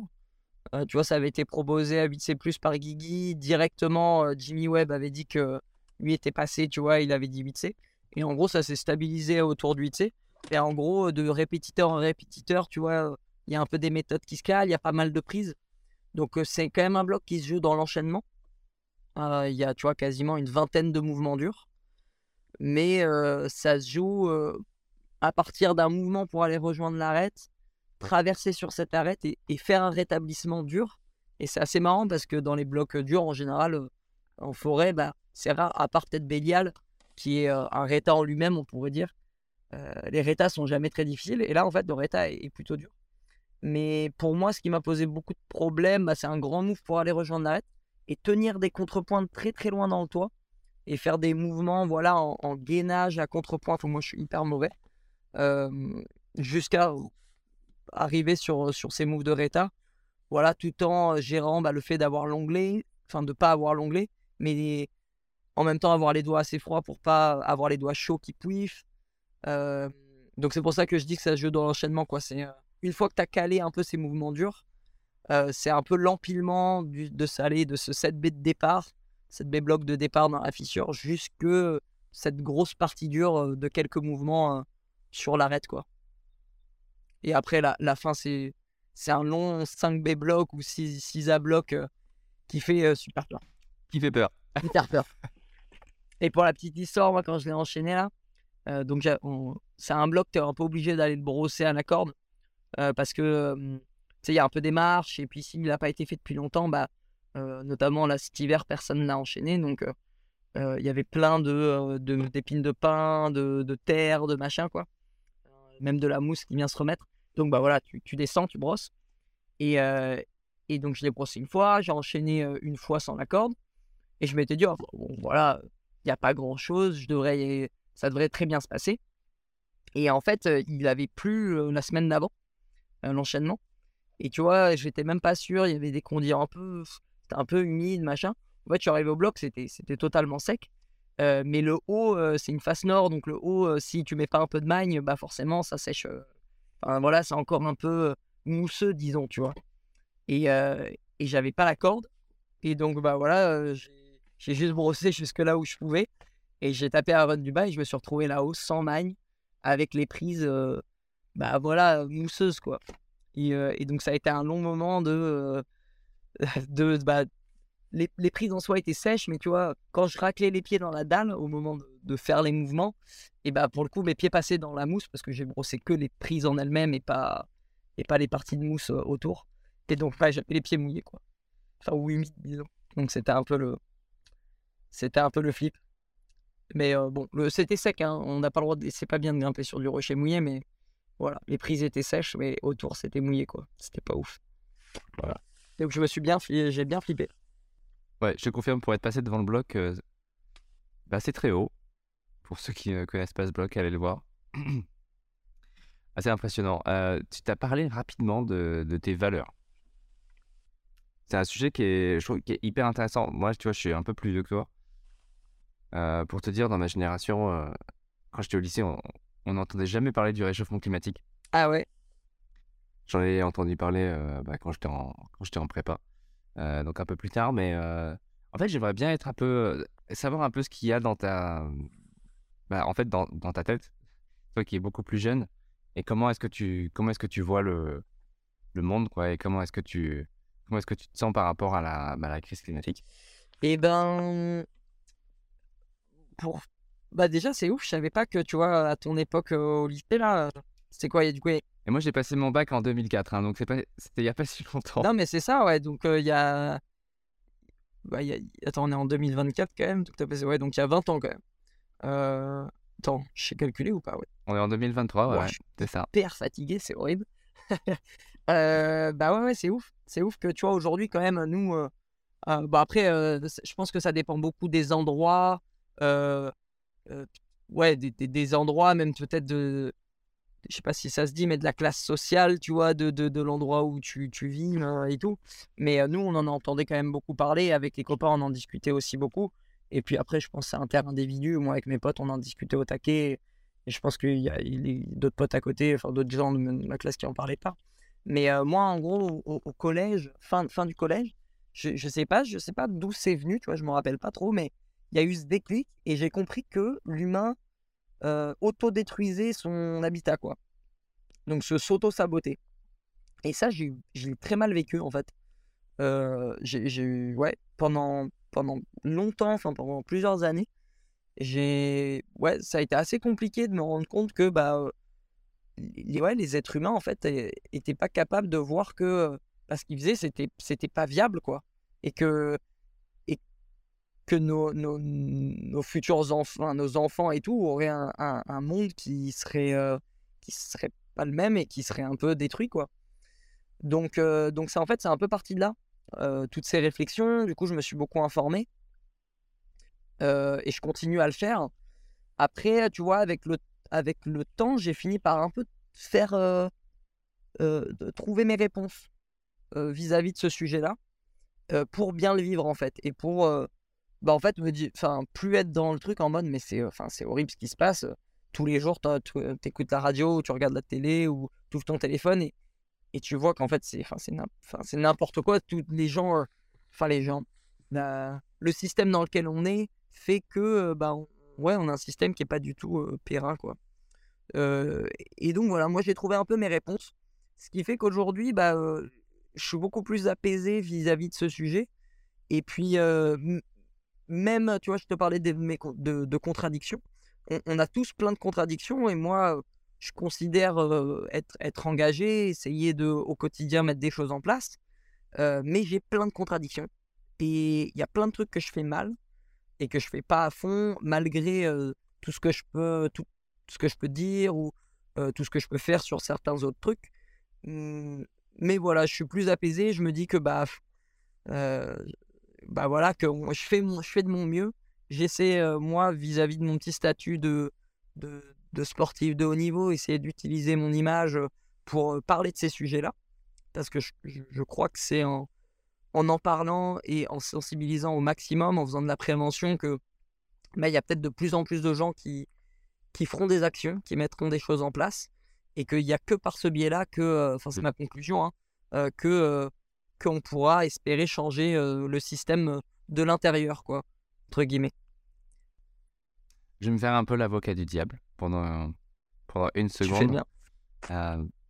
Euh, tu vois, ça avait été proposé à 8C+, par Guigui. Directement, euh, Jimmy Webb avait dit que lui était passé, tu vois, il avait dit 8C. Et en gros, ça s'est stabilisé autour de 8C. Et en gros, de répétiteur en répétiteur, tu vois, il y a un peu des méthodes qui se calent, il y a pas mal de prises. Donc, c'est quand même un bloc qui se joue dans l'enchaînement. Il y a, tu vois, quasiment une vingtaine de mouvements durs. Mais ça se joue à partir d'un mouvement pour aller rejoindre l'arête, traverser sur cette arête et, faire un rétablissement dur. Et c'est assez marrant parce que dans les blocs durs, en général, en forêt, bah, c'est rare, à part peut-être Bélial, qui est un réta en lui-même, on pourrait dire. Les rétas sont jamais très difficiles. Et là, en fait, le réta est, plutôt dur. Mais pour moi, ce qui m'a posé beaucoup de problèmes, bah, c'est un grand move pour aller rejoindre l'arête et tenir des contrepoints très très loin dans le toit et faire des mouvements voilà en, gainage à contrepoint. Où moi je suis hyper mauvais euh, jusqu'à arriver sur, sur ces moves de Reta. Voilà tout en gérant bah, le fait d'avoir l'onglet enfin de pas avoir l'onglet mais en même temps avoir les doigts assez froids pour pas avoir les doigts chauds qui pouiffent Euh, donc c'est pour ça que je dis que ça joue dans l'enchaînement quoi. C'est euh, une fois que tu as calé un peu ces mouvements durs c'est un peu l'empilement de ça de ce 7B de départ 7B bloc de départ dans la fissure jusque cette grosse partie dure de quelques mouvements sur l'arête quoi. Et après la, la fin c'est c'est un long 5B bloc ou 6, 6A bloc qui fait super peur. Qui fait peur Super peur. Et pour la petite histoire, moi quand je l'ai enchaîné là, euh, donc c'est un bloc, tu es un peu obligé d'aller le brosser à la corde. euh, parce que il y a un peu des marches, et puis s'il n'a pas été fait depuis longtemps, bah, notamment là, cet hiver, personne n'a enchaîné, donc il y avait plein de, d'épines de, pin, de, de, terre, de machin, quoi. même de la mousse qui vient se remettre. Donc bah voilà, tu, tu descends, tu brosses. Et, et donc je l'ai brossé une fois, j'ai enchaîné une fois sans la corde. Et je m'étais dit, oh, voilà, il n'y a pas grand chose, je devrais, ça devrait très bien se passer. Et en fait, il avait plu la semaine d'avant, l'enchaînement. Et tu vois, j'étais même pas sûr, il y avait des condits un peu, c'était un peu humide, machin. En fait, je suis arrivé au bloc, c'était, totalement sec. mais le haut, c'est une face nord, donc le haut, si tu mets pas un peu de magne, bah forcément, ça sèche. Enfin voilà, c'est encore un peu mousseux, disons, tu vois. Et, et j'avais pas la corde. Et donc, bah voilà, j'ai juste brossé jusque là où je pouvais. Et j'ai tapé à run du bas et je me suis retrouvé là-haut sans magne, avec les prises, bah voilà, mousseuses, quoi. Et, donc, ça a été un long moment de. [LAUGHS] de bah, les, les, prises en soi étaient sèches, mais tu vois, quand je raclais les pieds dans la dalle au moment de, faire les mouvements, et bah pour le coup, mes pieds passaient dans la mousse parce que j'ai brossé que les prises en elles-mêmes et pas, et pas les parties de mousse autour. Et donc, j'avais les pieds mouillés, quoi. Enfin, ou humides, disons. Donc, c'était un peu le. C'était un peu le flip. Mais bon, le... c'était sec, hein. On n'a pas le droit de. C'est pas bien de grimper sur du rocher mouillé, mais voilà. Les prises étaient sèches, mais autour, c'était mouillé, quoi. C'était pas ouf. Voilà. Donc, je me suis bien. J'ai bien flippé. Ouais, je te confirme, pour être passé devant le bloc, bah, c'est très haut. Pour ceux qui ne connaissent pas ce bloc, allez le voir. [CLEARS THROAT] Assez impressionnant. tu t'as parlé rapidement de, de tes valeurs c'est un sujet qui est, je trouve, qui est hyper intéressant. Moi, tu vois, je suis un peu plus vieux que toi. Euh, pour te dire, dans ma génération, euh, quand j'étais au lycée, on n'entendait jamais parler du réchauffement climatique. Ah ouais? J'en ai entendu parler euh, bah, quand j'étais en, prépa, donc un peu plus tard. Mais en fait, j'aimerais bien être un peu, savoir un peu ce qu'il y a dans ta, bah, en fait, dans, dans, ta tête, toi qui es beaucoup plus jeune, et comment est-ce que tu, comment est-ce que tu vois le, le monde, quoi, et comment est-ce que tu, Comment est-ce que tu te sens par rapport à la, bah, la crise climatique? Eh ben, bah déjà c'est ouf. Je savais pas que tu vois à ton époque au lycée là, c'est quoi du coup Et moi j'ai passé mon bac en 2004, hein, donc c'est pas, c'était il y a pas si longtemps. Non mais c'est ça ouais. Donc il y a, bah, y a, attends on est en 2024 quand même. Donc passé ouais donc il y a 20 ans quand même. Euh... Attends, je sais calculer ou pas ouais? On est en 2023 ouais, c'est ça. Hyper fatigué, c'est horrible. [LAUGHS] Euh, bah ouais, ouais c'est ouf. C'est ouf que tu vois, aujourd'hui, quand même, nous. Euh, euh, bah après, je pense que ça dépend beaucoup des endroits. ouais, des, des, endroits, même peut-être de. Je sais pas si ça se dit, mais de la classe sociale, tu vois, de, de, l'endroit où tu, tu vis et tout. Mais nous, on en entendait quand même beaucoup parler. Avec les copains, on en discutait aussi beaucoup. Et puis après, je pense c'est inter-individu. Moi, avec mes potes, on en discutait au taquet. Et je pense qu'il y a, d'autres potes à côté, enfin d'autres gens de ma classe qui en parlaient pas. Mais moi, en gros, au, collège, fin, fin du collège, je, ne sais pas, je pas d'où c'est venu, tu vois, je me rappelle pas trop, mais il y a eu ce déclic et j'ai compris que l'humain autodétruisait son habitat, quoi. Donc, se s'auto-saboter. Et ça, j'ai très mal vécu, en fait. j'ai ouais, pendant, pendant longtemps, enfin, pendant plusieurs années, j'ai, ouais, ça a été assez compliqué de me rendre compte que, bah, les, ouais, les êtres humains, en fait, étaient pas capables de voir que ce qu'ils faisaient, c'était, pas viable, quoi. Et que, que nos, nos, futurs enfants, nos enfants et tout auraient un, monde qui serait, qui serait pas le même et qui serait un peu détruit, quoi. Donc, donc ça, en fait, c'est un peu parti de là. toutes ces réflexions, du coup, je me suis beaucoup informé. et je continue à le faire. Après, tu vois, avec le avec le temps, j'ai fini par un peu faire de trouver mes réponses vis-à-vis de ce sujet-là pour bien le vivre en fait et pour bah en fait me dire enfin plus être dans le truc en mode mais c'est enfin c'est horrible ce qui se passe tous les jours tu écoutes la radio ou tu regardes la télé ou tu ouvres ton téléphone et, et tu vois qu'en fait c'est enfin c'est n'importe quoi tous les gens enfin les gens le système dans lequel on est fait que bah ouais, on a un système qui est pas du tout périn, quoi. et donc voilà, moi j'ai trouvé un peu mes réponses. Ce qui fait qu'aujourd'hui, bah, je suis beaucoup plus apaisé vis-à-vis de ce sujet. Et puis, même, tu vois, je te parlais de, de, contradictions. On, a tous plein de contradictions et moi, je considère être, être engagé, essayer de au quotidien mettre des choses en place. mais j'ai plein de contradictions. Et il y a plein de trucs que je fais mal et que je fais pas à fond, malgré tout ce que je peux, tout, ce que je peux dire ou tout ce que je peux faire sur certains autres trucs. Mmh, mais voilà, je suis plus apaisé. Je me dis que bah, bah voilà, que je fais, je fais de mon mieux. J'essaie, moi, vis-à-vis de mon petit statut de, de, de sportif de haut niveau, essayer d'utiliser mon image pour parler de ces sujets-là. Parce que je, je crois que c'est en, en en parlant et en sensibilisant au maximum, en faisant de la prévention, que bah, il y a peut-être de plus en plus de gens qui, qui feront des actions, qui mettront des choses en place, et qu'il n'y a que par ce biais-là que, euh, enfin c'est ma conclusion, hein, euh, que euh, qu'on pourra espérer changer le système de l'intérieur, quoi, entre guillemets. Je vais me faire un peu l'avocat du diable pendant, pendant une seconde. Tu fais bien.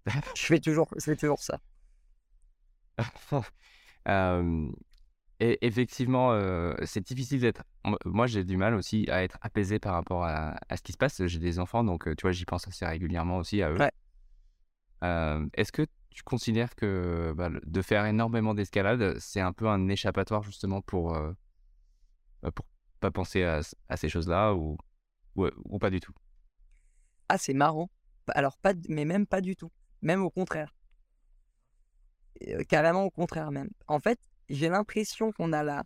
[LAUGHS] je fais toujours, je fais toujours ça. [LAUGHS] et effectivement, c'est difficile d'être. Moi, j'ai du mal aussi à être apaisé par rapport à, ce qui se passe. J'ai des enfants, donc tu vois, j'y pense assez régulièrement aussi à eux. Est-ce que tu considères que bah, de faire énormément d'escalade, c'est un peu un échappatoire justement pour bah, pour pas penser à, ces choses-là ou, ou, pas du tout? Ah, c'est marrant. Alors pas, mais même pas du tout. Même au contraire carrément au contraire même. En fait, j'ai l'impression qu'on a là.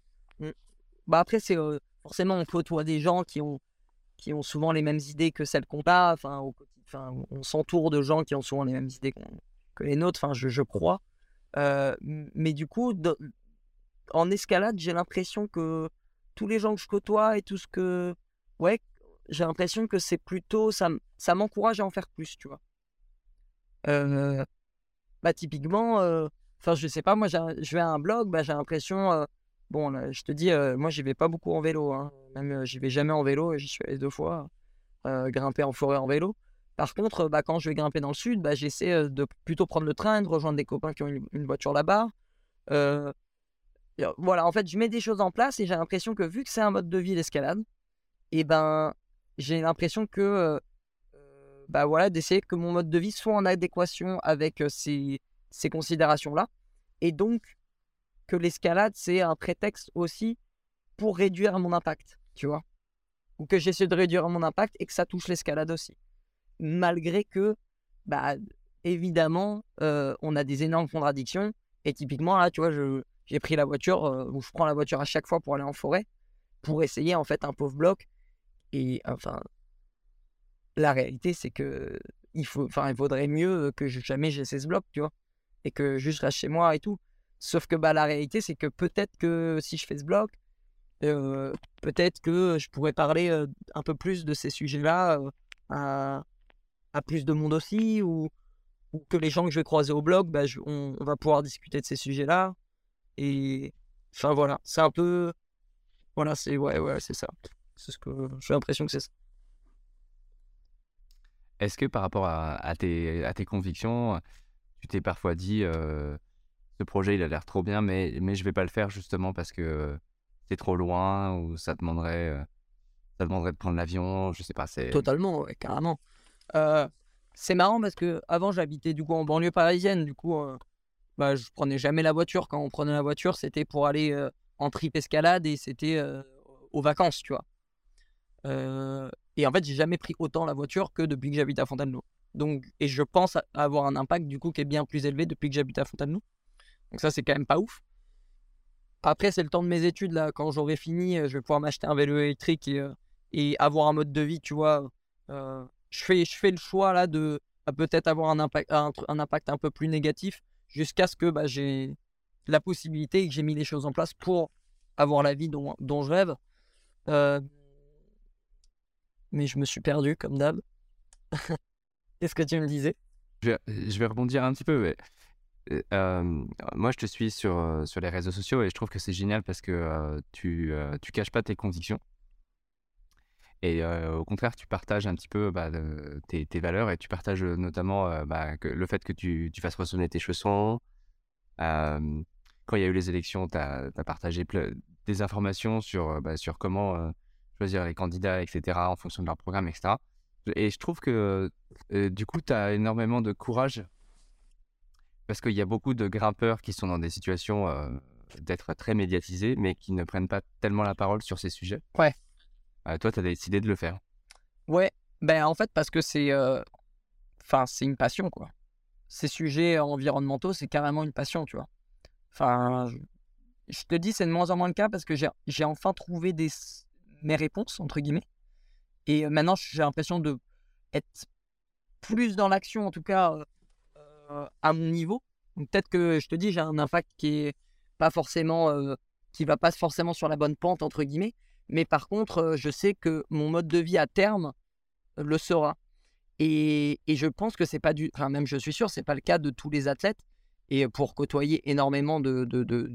Bah après, c'est forcément on côtoie des gens qui ont qui ont souvent les mêmes idées que celles qu'on a. Enfin, on s'entoure de gens qui ont souvent les mêmes idées que les nôtres. Enfin, je, crois. mais du coup, en escalade, j'ai l'impression que tous les gens que je côtoie et tout ce que, ouais, j'ai l'impression que c'est plutôt ça, ça m'encourage à en faire plus, tu vois. bah typiquement, Enfin, je sais pas, moi, je vais à un blog, bah, j'ai l'impression. bon, je te dis, moi, j'y vais pas beaucoup en vélo. Hein. Même, j'y vais jamais en vélo, j'y suis allé deux fois, grimper en forêt en vélo. Par contre, bah, quand je vais grimper dans le sud, bah, j'essaie de plutôt prendre le train, de rejoindre des copains qui ont une, voiture là-bas. voilà, en fait, je mets des choses en place et j'ai l'impression que vu que c'est un mode de vie l'escalade, et eh ben, j'ai l'impression que, bah voilà, d'essayer que mon mode de vie soit en adéquation avec ces, ces considérations-là. Et donc, que l'escalade, c'est un prétexte aussi pour réduire mon impact, tu vois? Ou que j'essaie de réduire mon impact et que ça touche l'escalade aussi. Malgré que, bah, évidemment, euh, on a des énormes contradictions. Et typiquement, là, tu vois, j'ai pris la voiture, euh, ou je prends la voiture à chaque fois pour aller en forêt, pour essayer, en fait, un pauvre bloc. Et enfin, la réalité, c'est que il, faut, il vaudrait mieux que jamais j'essaie ce bloc, tu vois et que juste reste chez moi et tout. Sauf que bah, la réalité, c'est que peut-être que si je fais ce blog, euh, peut-être que je pourrais parler un peu plus de ces sujets-là à, à, plus de monde aussi, ou, ou, que les gens que je vais croiser au blog, bah, on, va pouvoir discuter de ces sujets-là. Et enfin voilà, c'est un peu. Voilà, c'est ouais, ouais, c'est ça. C'est ce que j'ai l'impression que c'est ça. Est-ce que par rapport à, à, tes, à tes convictions, tu t'es parfois dit ce projet il a l'air trop bien mais mais je vais pas le faire justement parce que c'est trop loin ou ça demanderait ça demanderait de prendre l'avion je sais pas totalement carrément c'est marrant parce que avant j'habitais du coup en banlieue parisienne du coup bah je prenais jamais la voiture quand on prenait la voiture c'était pour aller en trip escalade et c'était aux vacances tu vois et en fait j'ai jamais pris autant la voiture que depuis que j'habite à Fontainebleau donc, et je pense avoir un impact du coup qui est bien plus élevé depuis que j'habite à Fontainebleau. Donc ça, c'est quand même pas ouf. Après, c'est le temps de mes études là. Quand j'aurai fini, euh, je vais pouvoir m'acheter un vélo électrique et, euh, avoir un mode de vie, tu vois. Euh, je, fais, je fais le choix là de peut-être avoir un impact, un, impact un peu plus négatif jusqu'à ce que bah, j'ai la possibilité et que j'ai mis les choses en place pour avoir la vie dont, dont je rêve. mais je me suis perdu comme d'hab. [LAUGHS] Qu'est-ce que tu me disais? Je vais, rebondir un petit peu. moi, je te suis sur, sur les réseaux sociaux et je trouve que c'est génial parce que tu ne caches pas tes convictions. Et au contraire, tu partages un petit peu bah, tes, valeurs et tu partages notamment bah, le fait que tu, fasses ressonner tes chaussons. quand il y a eu les élections, tu as, partagé des informations sur, bah, sur comment choisir les candidats, etc., en fonction de leur programme, etc. Et je trouve que du coup, tu as énormément de courage parce qu'il y a beaucoup de grimpeurs qui sont dans des situations d'être très médiatisés, mais qui ne prennent pas tellement la parole sur ces sujets. Ouais. Euh, toi, tu as décidé de le faire. Ouais, ben en fait, parce que c'est euh, enfin, c'est une passion, quoi. Ces sujets environnementaux, c'est carrément une passion, tu vois. Enfin, je, te dis, c'est de moins en moins le cas parce que j'ai enfin trouvé mes réponses, entre guillemets. Et euh, maintenant, j'ai l'impression de être plus dans l'action, en tout cas, à mon niveau. Donc peut-être que, je te dis, j'ai un impact qui est pas forcément, qui va pas forcément sur la bonne pente, entre guillemets. Mais par contre, euh, je sais que mon mode de vie à terme le sera. Et, je pense que c'est pas du. Enfin, même je suis sûr, c'est pas le cas de tous les athlètes. Et pour côtoyer énormément de,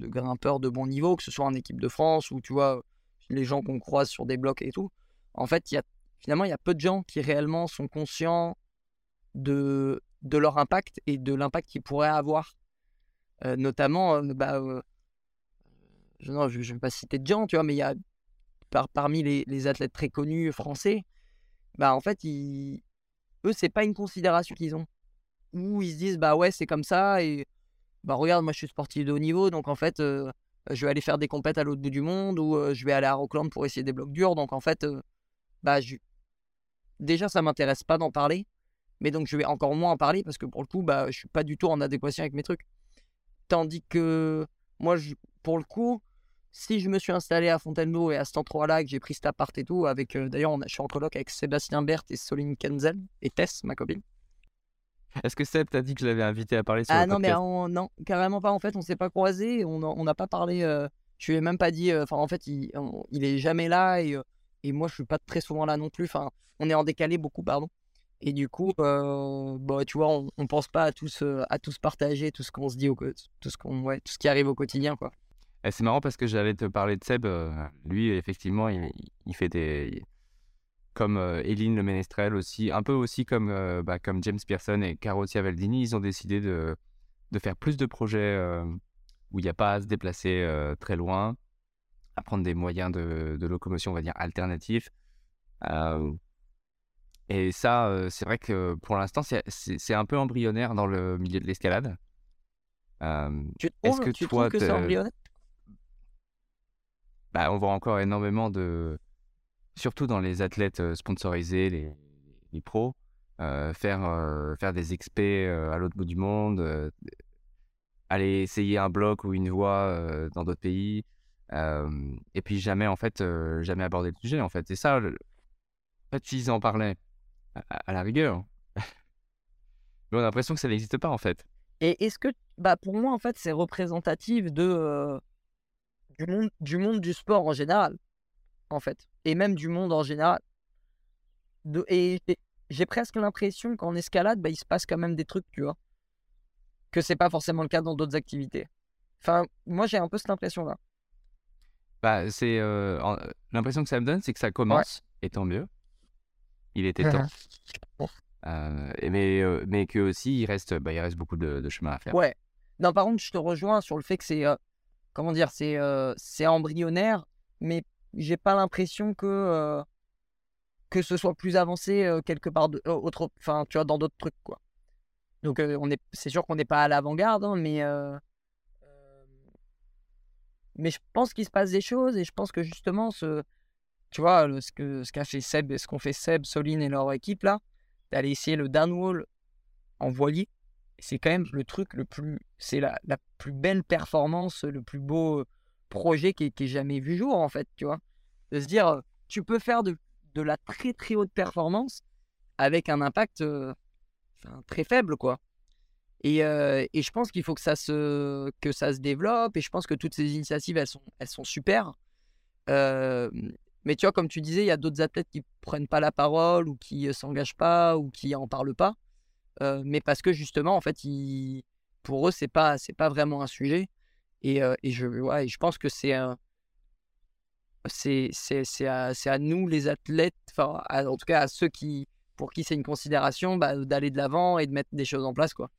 grimpeurs de bon niveau, que ce soit en équipe de France ou tu vois, les gens qu'on croise sur des blocs et tout, en fait, y a, finalement, il y a peu de gens qui réellement sont conscients de, leur impact et de l'impact qu'ils pourraient avoir. Euh, notamment, euh, bah, euh, je ne vais pas citer de gens, tu vois, mais il y a par, parmi les, les athlètes très connus français, bah en fait, ils, eux, c'est pas une considération qu'ils ont. Ou ils se disent, bah ouais, c'est comme ça, et bah regarde, moi je suis sportif de haut niveau, donc en fait, euh, je vais aller faire des compètes à l'autre bout du monde, ou euh, je vais aller à Rockland pour essayer des blocs durs, donc en fait, euh, bah je... déjà, ça m'intéresse pas d'en parler, mais donc je vais encore moins en parler parce que pour le coup, bah je suis pas du tout en adéquation avec mes trucs. Tandis que moi, je- pour le coup, si je me suis installé à Fontainebleau et à cet endroit-là, que j'ai pris cet appart et tout, avec euh, d'ailleurs, je suis en coloc avec Sébastien Berthe et Soline Kenzel et Tess, ma copine. Est-ce que Seb t'a dit que je l'avais invité à parler sur Ah le non, mais on- non, carrément pas. En fait, on s'est pas croisés, on n'a pas parlé. euh, je lui ai même pas dit. euh, Enfin, en fait, il, on- il est jamais là et, euh, et moi, je suis pas très souvent là non plus. Enfin, on est en décalé beaucoup, pardon. Et du coup, euh, bah, tu vois, on, on pense pas à tous, à tous partager tout ce qu'on se dit, au, tout ce qu'on, ouais, tout ce qui arrive au quotidien, quoi. Eh, C'est marrant parce que j'allais te parler de Seb. euh, lui, effectivement, il, il fait des. Comme euh, Eline Le Ménestrel aussi, un peu aussi comme, euh, bah, comme James Pearson et Caro Ciavaldini, ils ont décidé de, de faire plus de projets où il n'y a pas à se déplacer très loin, à prendre des moyens de, de locomotion, on va dire, alternatifs. Euh, et ça, euh, c'est vrai que pour l'instant, c'est un peu embryonnaire dans le milieu de l'escalade. Euh, Tu Est-ce que tu toi, trouves que c'est embryonnaire? Bah, on voit encore énormément de, surtout dans les athlètes euh, sponsorisés, les, pros, euh, faire, euh, faire des expés euh, à l'autre bout du monde, aller essayer un bloc ou une voie dans d'autres pays, et puis jamais en fait, jamais aborder le sujet en fait. C'est ça, en fait, s'ils en parlaient à, la rigueur, [LAUGHS] on a l'impression que ça n'existe pas en fait. Et est-ce que, bah, pour moi, en fait, c'est représentatif de, du, monde, du monde du sport en général, en fait, et même du monde en général. De, et j'ai presque l'impression qu'en escalade, bah, il se passe quand même des trucs, tu vois, que c'est pas forcément le cas dans d'autres activités. Enfin, moi, j'ai un peu cette impression-là. Bah, c'est euh, l'impression que ça me donne, c'est que ça commence, et tant mieux. Il était temps. [LAUGHS] Euh, mais, euh, mais que aussi il reste, bah, il reste beaucoup de, de chemin à faire. Ouais. Non, par contre, je te rejoins sur le fait que c'est, euh, comment dire, c'est, embryonnaire, mais j'ai pas l'impression que, que ce soit plus avancé quelque part, tu vois, dans d'autres trucs. Donc, on est, c'est sûr qu'on n'est pas à l'avant-garde, hein, mais, mais je pense qu'il se passe des choses et je pense que justement, ce, tu vois, ce que, ce qu'a fait Seb, ce qu'ont fait Seb, Soline et leur équipe là, d'aller essayer le downwall en voilier c'est quand même le truc le plus. C'est la, la plus belle performance, le plus beau projet qui est, jamais vu jour, en fait, tu vois? De se dire, tu peux faire de, de la très très haute performance avec un impact très faible, quoi. Et, et je pense qu'il faut que ça, se, que ça se développe, et je pense que toutes ces initiatives, elles sont, elles sont super. Mais tu vois, comme tu disais, il y a d'autres athlètes qui prennent pas la parole, ou qui s'engagent pas, ou qui en parlent pas. Mais parce que justement, en fait, pour eux, c'est pas, c'est pas vraiment un sujet. Et, et je, ouais, je pense que c'est c'est, c'est, à, à nous, les athlètes, enfin, en tout cas à ceux qui, pour qui c'est une considération, bah, d'aller de l'avant et de mettre des choses en place, quoi.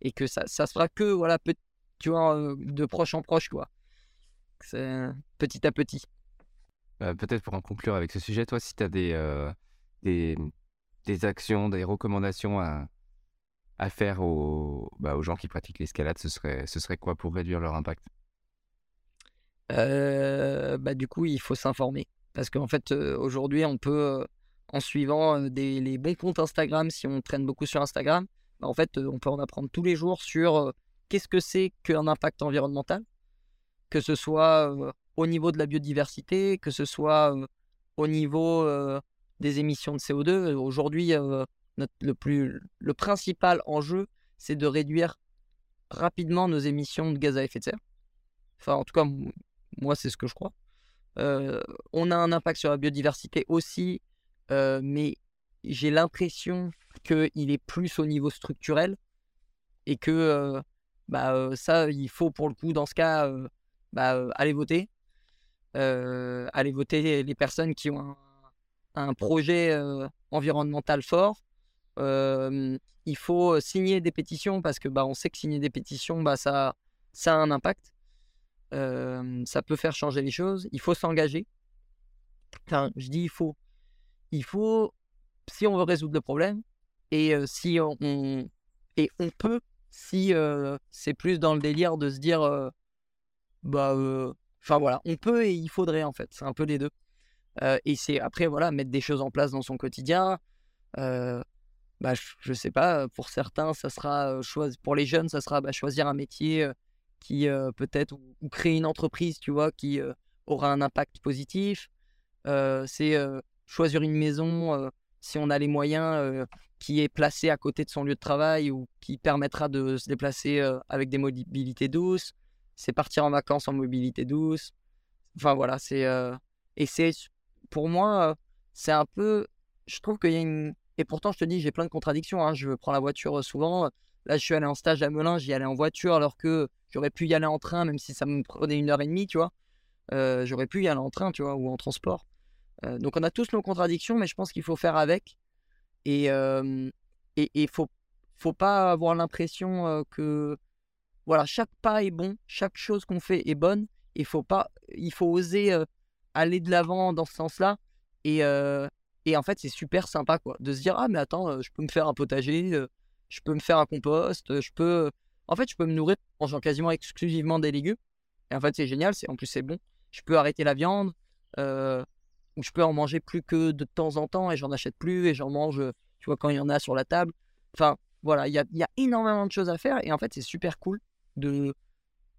Et que ça, ça se fera que, voilà, peut, tu vois, de proche en proche, quoi. Petit à petit. Euh, Peut-être pour en conclure avec ce sujet, toi, si tu as des, des, des actions, des recommandations à, à faire aux, bah, aux gens qui pratiquent l'escalade, ce serait, ce serait quoi pour réduire leur impact? Euh, bah, du coup, il faut s'informer. Parce qu'en fait, euh, aujourd'hui, on peut, euh, en suivant des, les bons comptes Instagram, si on traîne beaucoup sur Instagram, bah, en fait, on peut en apprendre tous les jours sur qu'est-ce que c'est qu'un impact environnemental, que ce soit au niveau de la biodiversité, que ce soit au niveau des émissions de CO2. Aujourd'hui, le, plus, le principal enjeu, c'est de réduire rapidement nos émissions de gaz à effet de serre. Enfin, en tout cas, moi, c'est ce que je crois. Euh, on a un impact sur la biodiversité aussi, euh, mais j'ai l'impression qu'il est plus au niveau structurel et que euh, bah, ça, il faut pour le coup, dans ce cas, bah, aller voter. Aller voter les personnes qui ont un, projet environnemental fort. Il faut signer des pétitions parce que bah, on sait que signer des pétitions, bah, ça, ça a un impact. Ça peut faire changer les choses. Il faut s'engager. Enfin, je dis il faut. Il faut, si on veut résoudre le problème, et si on, et on peut, si c'est plus dans le délire de se dire, bah, enfin voilà, on peut et il faudrait en fait. C'est un peu les deux. Et c'est après voilà mettre des choses en place dans son quotidien. Bah, je, je sais pas, pour certains, ça sera pour les jeunes, ça sera bah, choisir un métier qui peut-être ou, ou créer une entreprise, tu vois, qui aura un impact positif. C'est choisir une maison si on a les moyens qui est placée à côté de son lieu de travail ou qui permettra de se déplacer avec des mobilités douces. C'est partir en vacances en mobilité douce. Enfin voilà, c'est et c'est pour moi c'est un peu je trouve qu'il y a une et pourtant je te dis j'ai plein de contradictions hein. je prends la voiture euh, souvent là je suis allé en stage à Melun j'y allais en voiture alors que j'aurais pu y aller en train même si ça me prenait une heure et demie tu vois. Euh, j'aurais pu y aller en train tu vois ou en transport. Euh, donc on a tous nos contradictions mais je pense qu'il faut faire avec. Et euh, et il faut faut pas avoir l'impression euh, que voilà chaque pas est bon chaque chose qu'on fait est bonne. Il faut pas il faut oser euh, aller de l'avant dans ce sens-là. Et euh, et en fait c'est super sympa quoi de se dire ah mais attends je peux me faire un potager je peux me faire un compost je peux en fait je peux me nourrir en mangeant quasiment exclusivement des légumes et en fait c'est génial en plus c'est bon. Je peux arrêter la viande ou je peux en manger plus que de temps en temps et j'en achète plus et j'en mange tu vois quand il y en a sur la table enfin voilà il y a, énormément de choses à faire et en fait c'est super cool de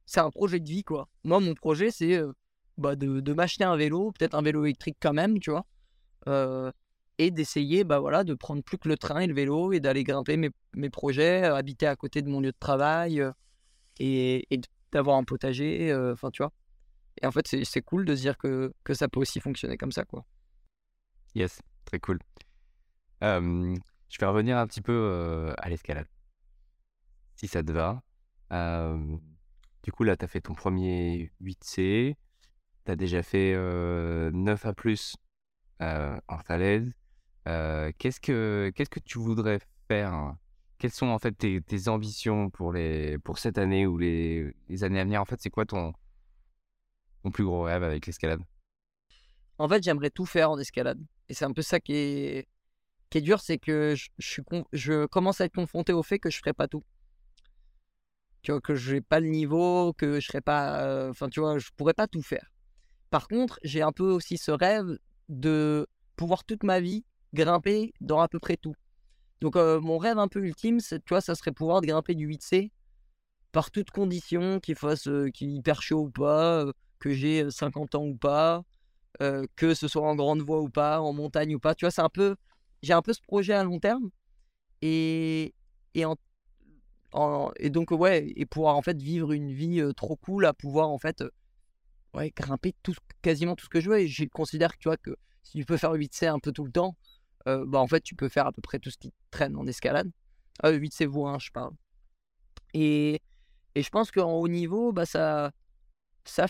c'est un projet de vie quoi. Moi mon projet c'est bah, de, m'acheter un vélo peut-être un vélo électrique quand même tu vois et d'essayer bah voilà de prendre plus que le train et le vélo et d'aller grimper mes, projets euh, habiter à côté de mon lieu de travail euh, et, d'avoir un potager euh, enfin tu vois et en fait c'est cool de se dire que, que ça peut aussi fonctionner comme ça quoi Yes, très cool. Euh, je vais revenir un petit peu euh, à l'escalade, si ça te va. Euh, du coup, là, tu as fait ton premier 8C, tu as déjà fait euh, 9 A euh, en falaise. Euh, qu'est-ce que qu'est-ce que tu voudrais faire? Quelles sont en fait tes, ambitions pour les pour cette année ou les, les années à venir? En fait, c'est quoi ton ton plus gros rêve avec l'escalade? En fait j'aimerais tout faire en escalade et c'est un peu ça qui est qui est dur c'est que je, je commence à être confronté au fait que je ferai pas tout. Tu vois que je n'ai pas le niveau que je serai pas euh, enfin tu vois je pourrais pas tout faire. Par contre j'ai un peu aussi ce rêve de pouvoir toute ma vie grimper dans à peu près tout. Donc euh, mon rêve un peu ultime tu vois ça serait pouvoir grimper du 8C par toutes conditions qu'il fasse euh, qu'il hyper chaud ou pas euh, que j'ai euh, 50 ans ou pas euh, que ce soit en grande voie ou pas en montagne ou pas. Tu vois c'est un peu j'ai un peu ce projet à long terme. Et et en et donc ouais et pouvoir en fait vivre une vie euh, trop cool à pouvoir en fait euh, ouais grimper tout quasiment tout ce que je veux et je considère que tu vois que si tu peux faire 8C un peu tout le temps euh, bah en fait tu peux faire à peu près tout ce qui traîne en escalade ah 8C vous hein, je parle et et je pense qu'en haut niveau bah ça ça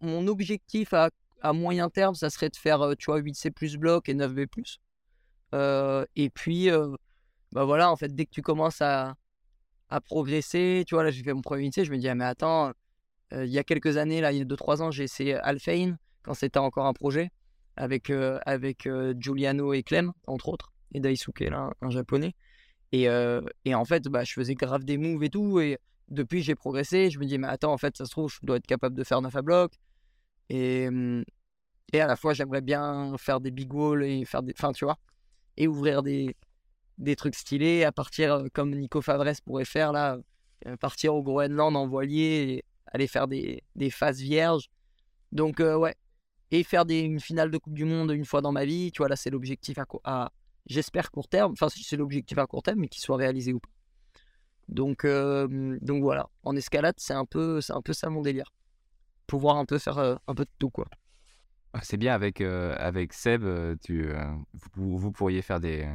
mon objectif à, à moyen terme ça serait de faire euh, tu vois 8C plus bloc et 9B plus Euh, et puis bah voilà en fait dès que tu commences à à progresser. Tu vois, là, j'ai fait mon premier lycée, je me dis, ah, mais attends, il y a quelques années, là, il y a 2-3 ans, j'ai essayé Alphain, quand c'était encore un projet, avec, euh, avec euh, Giuliano et Clem, entre autres. et Daisuke, là, un japonais. Et, et en fait, bah, je faisais grave des moves et tout. Et depuis, j'ai progressé. Je me dis, mais attends, en fait, ça se trouve, je dois être capable de faire 9 à bloc. Et, mmh, et à la fois, j'aimerais bien faire des big walls et faire des. Enfin, tu vois. Et ouvrir des, des trucs stylés à partir, comme Nico Favres pourrait faire là, partir au Groenland en voilier aller faire des, des phases vierges. Donc, ouais. Et faire des, une finale de Coupe du Monde une fois dans ma vie. Tu vois, là, c'est l'objectif à, à j'espère court terme. Enfin, si c'est l'objectif à court terme, mais qu'il soit réalisé ou pas. Donc, donc voilà. En escalade, c'est un, peu, un peu ça mon délire. Pouvoir un peu faire un peu de tout, quoi. Ah, c'est bien avec, avec Seb, tu, vous, vous, pourriez faire des,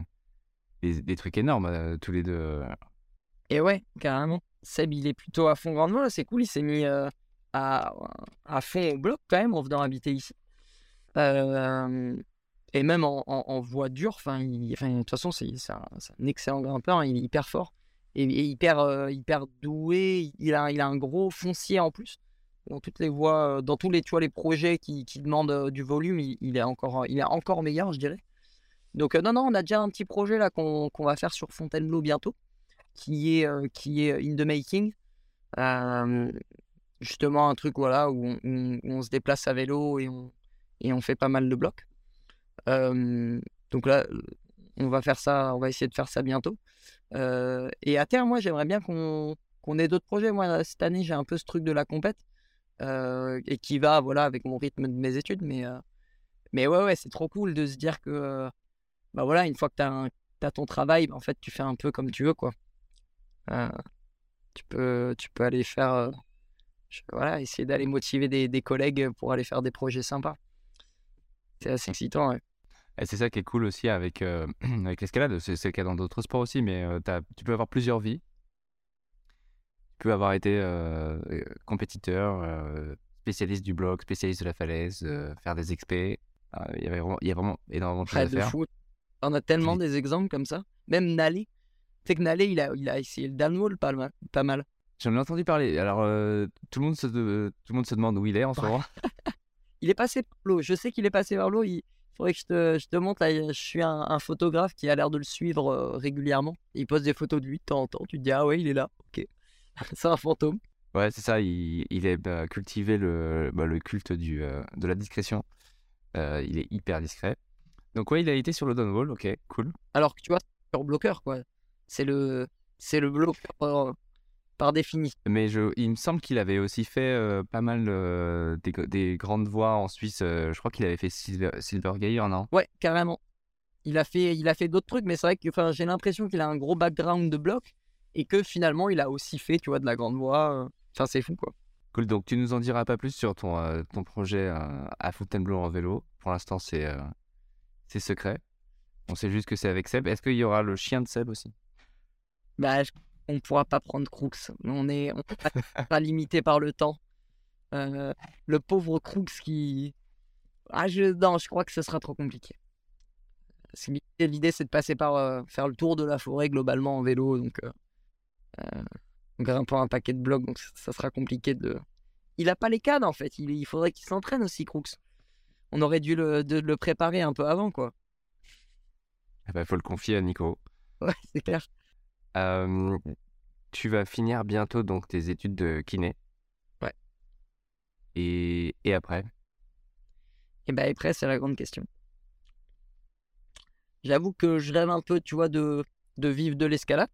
des, trucs énormes tous les deux. Et ouais, carrément. Seb, il est plutôt à fond grande voile, c'est cool, il s'est mis à, à fond au bloc quand même en venant habiter ici. et même en, en, voie dure, enfin, de toute façon, c'est un, excellent grimpeur, hein, il est hyper fort et, hyper, hyper doué. Il a, il a un gros foncier en plus dans toutes les voies, dans tous les, tu vois, les projets qui, qui demandent du volume, il, est encore, il est encore meilleur, je dirais. Donc non, non, on a déjà un petit projet là qu'on va faire sur Fontainebleau bientôt, qui est, qui est in the making. justement un truc voilà où on, se déplace à vélo et on, et on fait pas mal de blocs. donc là, on va faire ça, on va essayer de faire ça bientôt. et à terme, moi, j'aimerais bien qu'on ait d'autres projets. Moi, cette année, j'ai un peu ce truc de la compète et qui va, voilà, avec mon rythme de mes études. Mais, mais ouais, ouais, c'est trop cool de se dire que, bah voilà, une fois que tu as, ton travail, bah, en fait, tu fais un peu comme tu veux, quoi. Tu peux, tu peux aller faire, voilà, essayer d'aller motiver des, des, collègues pour aller faire des projets sympas. C'est assez excitant, ouais. Et c'est ça qui est cool aussi avec, [CLEARS THROAT] avec l'escalade. C'est, le cas dans d'autres sports aussi, mais tu peux avoir plusieurs vies. Tu peux avoir été compétiteur, spécialiste du bloc, spécialiste de la falaise, faire des expés. Il y, avait vraiment, il y a vraiment énormément de choses à faire. On a tellement des exemples comme ça. Même Nalé. Nalé, il a, il a essayé le downwall pas mal. Pas mal. J'en ai entendu parler. Alors, tout, le monde se, tout le monde se demande où il est en ce moment. [LAUGHS] il est passé par l'eau. Je sais qu'il est passé par l'eau. Il faudrait que je te, je te montre. Là, je suis un, photographe qui a l'air de le suivre euh, régulièrement. Il pose des photos de lui de temps en temps. Tu te dis, ah ouais, il est là. Ok. [LAUGHS] c'est un fantôme. Ouais, c'est ça. Il, il a bah, cultivé le, bah, le culte du, euh, de la discrétion. Euh, il est hyper discret. Donc, ouais, il a été sur le downwall. Ok, cool. Alors que tu vois, sur bloqueur, quoi. C'est le, c'est le bloqueur par définition. Mais je, il me semble qu'il avait aussi fait euh, pas mal euh, des, grandes voix en Suisse. Euh, je crois qu'il avait fait Silver, Silver non? Ouais, carrément. Il a fait, il a fait d'autres trucs, mais c'est vrai que j'ai l'impression qu'il a un gros background de bloc et que finalement il a aussi fait, tu vois, de la grande voix. Enfin, c'est fou, quoi. Cool. Donc, tu nous en diras pas plus sur ton, ton projet à Fontainebleau en vélo. Pour l'instant, c'est c'est secret. On sait juste que c'est avec Seb. Est-ce qu'il y aura le chien de Seb aussi? Bah, on ne pourra pas prendre Crooks. On est, on [LAUGHS] pas limité par le temps. Euh, le pauvre Crooks qui. Ah, je, non, je crois que ce sera trop compliqué. L'idée, c'est de passer par euh, faire le tour de la forêt globalement en vélo, donc euh, euh grimpant un paquet de blocs, donc ça, sera compliqué de. Il a pas les cadres en fait. Il, faudrait qu'il s'entraîne aussi, Crooks. On aurait dû le, le préparer un peu avant, quoi. Il eh ben, faut le confier à Nico. Ouais, c'est clair tu vas finir bientôt donc tes études de kiné. Ouais. Et, et après? Et ben après, c'est la grande question. J'avoue que je rêve un peu, tu vois, de, de vivre de l'escalade.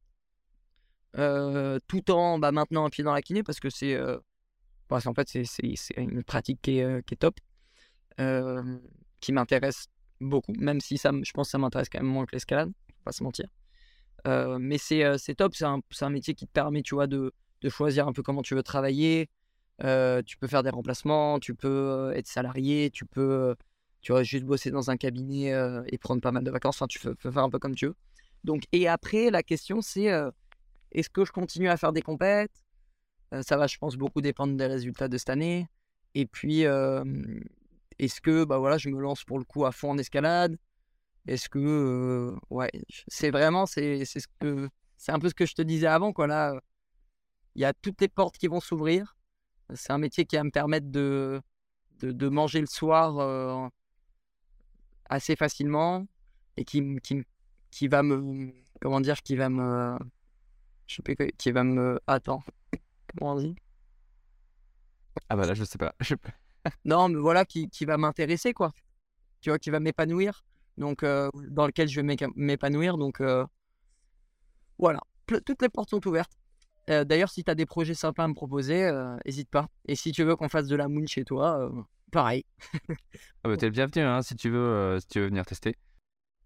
tout en bah, maintenant un pied dans la kiné parce que c'est parce qu'en fait c'est une pratique qui est, qui est top qui m'intéresse beaucoup même si ça je pense que ça m'intéresse quand même moins que l'escalade pas se mentir mais c'est top, c'est un, un, métier qui te permet, tu vois, de, de, choisir un peu comment tu veux travailler. tu peux faire des remplacements, tu peux être salarié, tu peux tu vois, juste bosser dans un cabinet et prendre pas mal de vacances. Enfin, tu peux, faire un peu comme tu veux. Donc, et après, la question, c'est est-ce que je continue à faire des compètes? Ça va, je pense, beaucoup dépendre des résultats de cette année. Et puis, est-ce que bah voilà, je me lance pour le coup à fond en escalade? Est-ce que, ouais, c'est vraiment, c'est ce que, c'est un peu ce que je te disais avant, quoi. Là, il y a toutes les portes qui vont s'ouvrir. C'est un métier qui va me permettre de, de, manger le soir assez facilement et qui, qui, qui va me. Comment dire Qui va me. Je sais pas, qui va me. Attends. Comment on dit? Ah bah là, je sais pas. Je- Non, mais voilà, qui, qui va m'intéresser, quoi. Tu vois, qui va m'épanouir. Donc, euh, dans lequel je vais m'épanouir. Donc, euh, voilà. Toutes les portes sont ouvertes. Euh, D'ailleurs, si tu as des projets sympas à me proposer, n'hésite pas. Et si tu veux qu'on fasse de la moon chez toi, pareil. [LAUGHS] Ah bah t'es le bienvenu hein, si tu veux, si tu veux venir tester.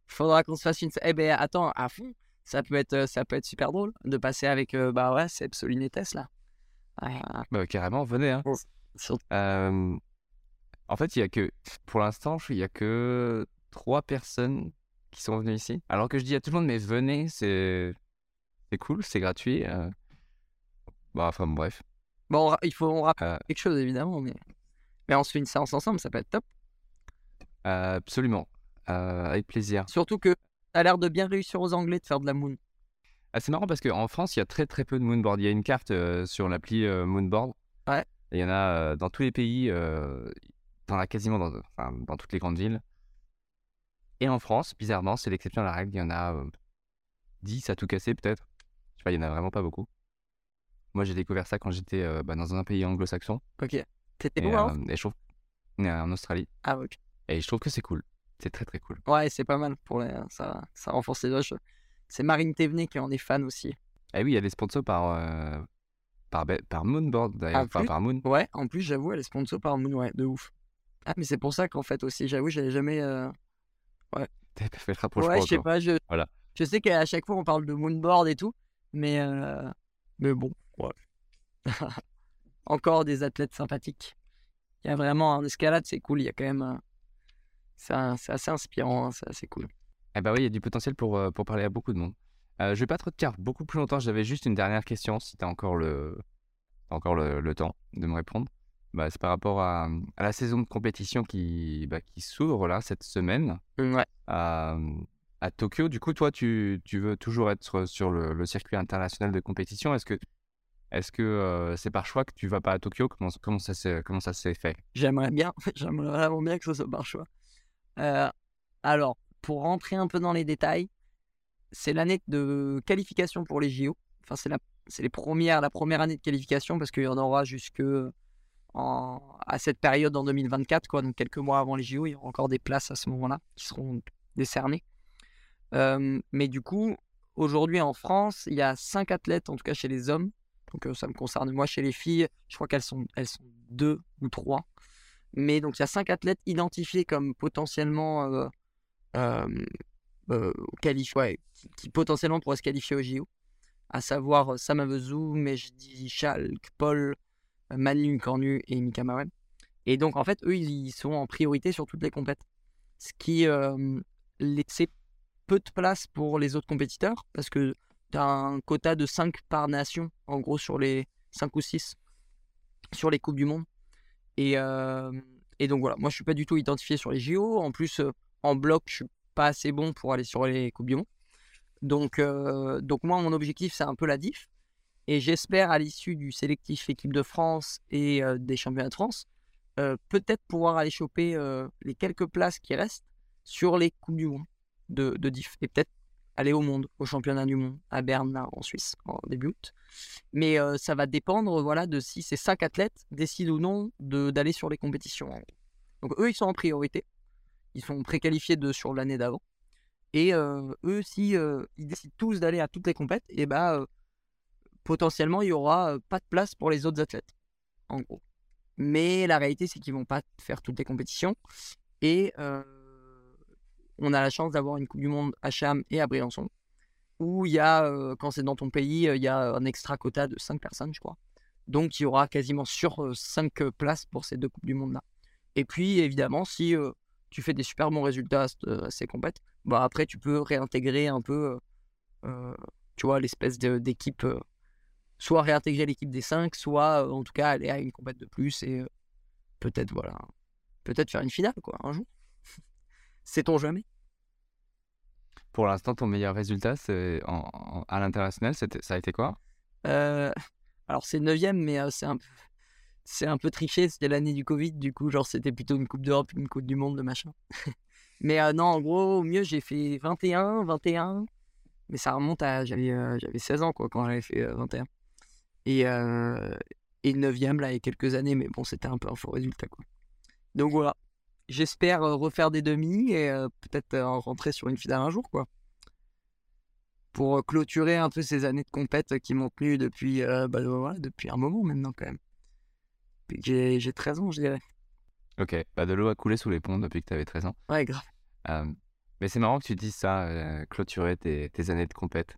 Faudra qu'on se fasse une. Eh ben, attends, à fond. Ça peut être, ça peut être super drôle de passer avec, bah ouais, Soline et Tess, là. Ouais, Bah carrément, venez. Hein. en fait, il y a que, pour l'instant, il y a que trois personnes qui sont venues ici. Alors que je dis à tout le monde, mais venez, c'est, c'est cool, c'est gratuit. euh. Bah enfin bref. Bon, il faut on rappelle Euh, quelque chose, évidemment, mais... mais on se fait une séance ensemble, ça peut être top. euh, absolument, Euh, avec plaisir. Surtout que t'as l'air de bien réussir aux Anglais de faire de la moon. Ah, c'est marrant parce qu'en France, il y a très très peu de moonboard. Il y a une carte euh, sur l'appli Moonboard. Ouais. Il y en a dans tous les pays. T'en as quasiment dans, enfin, dans toutes les grandes villes. Et en France, bizarrement, c'est l'exception à la règle. Il y en a euh, 10 à tout casser peut-être. Je sais pas, il y en a vraiment pas beaucoup. Moi, j'ai découvert ça quand j'étais euh, bah, dans un pays anglo-saxon. Ok. T'étais où alors euh, et je trouve... en Australie. Ah, ok. Et je trouve que c'est cool. C'est très très cool. Ouais, c'est pas mal. pour les... ça, ça renforce les doigts. C'est Marine Thévenet qui en est fan aussi. Et oui, il y a des sponsors par, euh, par, par Moonboard d'ailleurs. Ah, Enfin, par Moon. Ouais, en plus, j'avoue, elle est sponsor par Moon, ouais, de ouf. Ah, mais c'est pour ça qu'en fait aussi, j'avoue, j'avais jamais. euh, T'as pas fait le rapprochement Ouais, je sais pas, je... Voilà. je sais qu'à chaque fois on parle de moonboard et tout, mais, euh, mais bon, ouais. [LAUGHS] Encore des athlètes sympathiques. Il y a vraiment en escalade, c'est cool, il y a quand même. euh, C'est assez inspirant, hein, c'est assez cool. Eh bah oui, il y a du potentiel pour, euh, pour parler à beaucoup de monde. Euh, je vais pas te retenir beaucoup plus longtemps. J'avais juste une dernière question, si tu as encore, le, t'as encore le, le temps de me répondre. Bah, c'est par rapport à, à la saison de compétition qui, bah, qui s'ouvre là cette semaine Ouais. à, à Tokyo. Du coup, toi, tu, tu veux toujours être sur le, le circuit international de compétition. Est-ce que est-ce que euh, c'est par choix que tu vas pas à Tokyo? Comment, comment ça s'est comment ça s'est fait? J'aimerais bien, [LAUGHS] j'aimerais vraiment bien que ce soit par choix. Euh, alors, pour rentrer un peu dans les détails, c'est l'année de qualification pour les JO. Enfin, c'est la, c'est les premières, la première année de qualification parce qu'il y en aura jusque à cette période en 2024, quoi. Donc quelques mois avant les JO, il y aura encore des places à ce moment-là qui seront décernées. Euh, mais du coup, aujourd'hui en France, il y a cinq athlètes, en tout cas chez les hommes. Donc euh, ça me concerne moi chez les filles. Je crois qu'elles sont, elles sont deux ou trois. Mais donc il y a cinq athlètes identifiés comme potentiellement euh, euh, euh, qualif- ouais, qui, potentiellement pourraient se qualifier au JO. À savoir Sam Mejdi Chalk, Paul, Manu Cornu et Mika Mawem. Et donc en fait, eux, ils sont en priorité sur toutes les compètes. Ce qui euh, laissait peu de place pour les autres compétiteurs parce que tu as un quota de 5 par nation, en gros, sur les 5 ou 6 sur les Coupes du Monde. Et, euh, donc voilà, moi je suis pas du tout identifié sur les JO. En plus, euh, en bloc, je suis pas assez bon pour aller sur les Coupes du Monde. Donc, donc moi, mon objectif, c'est un peu la diff. Et j'espère, à l'issue du sélectif équipe de France et euh, des championnats de France, euh, peut-être pouvoir aller choper euh, les quelques places qui restent sur les Coupes du Monde de, de diff. Et peut-être aller au monde, au championnat du monde, à Berne, en Suisse, en début août. Mais ça va dépendre voilà, de si ces cinq athlètes décident ou non d'aller sur les compétitions. Donc eux, ils sont en priorité. Ils sont préqualifiés de, sur l'année d'avant. Et eux, si ils décident tous d'aller à toutes les compètes, et bah, euh, potentiellement, il y aura pas de place pour les autres athlètes. En gros. Mais la réalité, c'est qu'ils vont pas faire toutes les compétitions. Et on a la chance d'avoir une Coupe du Monde à Cham et à Briançon où il y a, quand c'est dans ton pays, il y a un extra quota de 5 personnes, je crois. Donc il y aura quasiment sur 5 places pour ces deux Coupes du Monde-là. Et puis évidemment, si tu fais des super bons résultats à, ce- à ces compètes, bah, après tu peux réintégrer un peu, euh, tu vois, l'espèce d'équipe, soit réintégrer l'équipe des 5, soit euh, en tout cas aller à une compète de plus et euh, peut-être, voilà, peut-être faire une finale, quoi, un jour. [LAUGHS] Sait-on jamais? Pour l'instant, ton meilleur résultat c'est en, en- à l'international, ça a été quoi? Euh, alors c'est 9 mais euh, c'est un, peu- c'est un peu triché. C'était l'année du Covid, du coup, genre c'était plutôt une Coupe d'Europe, une Coupe du Monde, de machin. [LAUGHS] Mais euh, non, en gros, au mieux, j'ai fait 21, 21. Mais ça remonte à. J'avais euh, j'avais 16 ans, quoi, quand j'avais fait euh, 21. Et, euh, et le 9 là, il y a quelques années, mais bon, c'était un peu un faux résultat, quoi. Donc voilà. J'espère euh, refaire des demi et euh, peut-être rentrer sur une finale un jour, quoi. Pour clôturer un peu ces années de compète qui m'ont tenu depuis, euh, bah, voilà, depuis un moment maintenant, quand même. J'ai j'ai 13 ans, je dirais. Ok, bah de l'eau a coulé sous les ponts depuis que tu avais 13 ans. Ouais, grave. Euh, mais c'est marrant que tu dises ça, euh, clôturer tes, tes années de compète.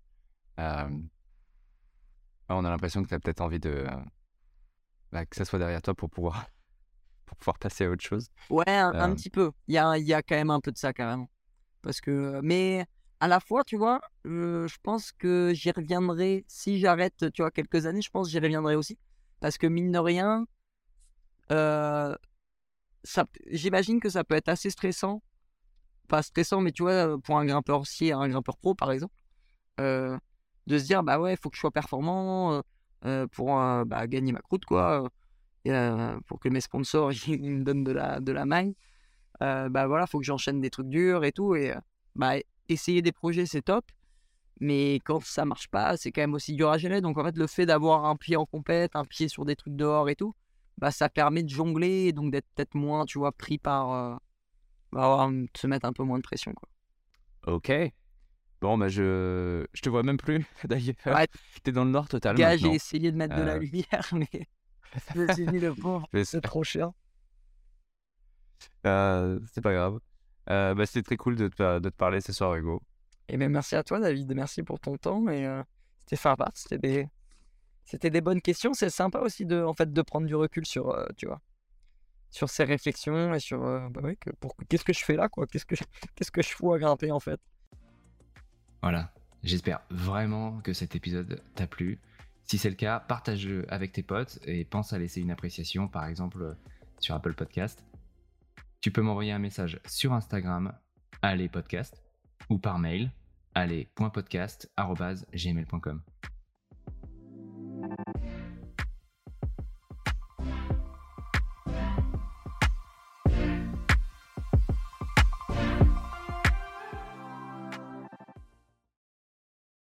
Euh, on a l'impression que tu as peut-être envie de euh, bah, que ça soit derrière toi pour pouvoir, [LAUGHS] pour pouvoir passer à autre chose. Ouais, un, un Euh. petit peu. Il y a, il y a quand même un peu de ça, carrément. Parce que, mais à la fois, tu vois, euh, je pense que j'y reviendrai. Si j'arrête, tu vois, quelques années, je pense que j'y reviendrai aussi. Parce que mine de rien, euh, j'imagine que ça peut être assez stressant. Pas stressant, mais tu vois, pour un grimpeur si un grimpeur pro, par exemple, euh, de se dire, bah ouais, faut que je sois performant pour bah, gagner ma croûte, quoi. pour que mes sponsors [LAUGHS] ils me donnent de la, de la bah voilà, faut que j'enchaîne des trucs durs et tout. Et bah, essayer des projets, c'est top. Mais quand ça marche pas, c'est quand même aussi dur à gérer. Donc en fait, le fait d'avoir un pied en compète, un pied sur des trucs dehors et tout, bah ça permet de jongler et donc d'être peut-être moins, tu vois, pris par. bah, de se mettre un peu moins de pression, quoi. Ok. Bon, bah je, je te vois même plus [LAUGHS] d'ailleurs. Ouais. T'es dans le nord total Gars, j'ai essayé de mettre de la Euh. lumière, mais [LAUGHS] je me suis dit, le pauvre, Mais c'est trop cher. Euh, c'est pas grave. Euh, bah, c'était très cool de te, de te parler ce soir, Hugo. Et bien merci à toi David, merci pour ton temps et euh, c'était sympa, c'était des c'était des bonnes questions, c'est sympa aussi de en fait de prendre du recul sur tu vois sur ces réflexions et sur bah ouais, que pour qu'est-ce que je fais là quoi, qu'est-ce que je- [LAUGHS] qu'est-ce que je fous à grimper en fait? Voilà, j'espère vraiment que cet épisode t'a plu. Si c'est le cas, partage-le avec tes potes et pense à laisser une appréciation, par exemple sur Apple Podcast. Tu peux m'envoyer un message sur Instagram, allez podcast, ou par mail, allez.podcast.gmail.com.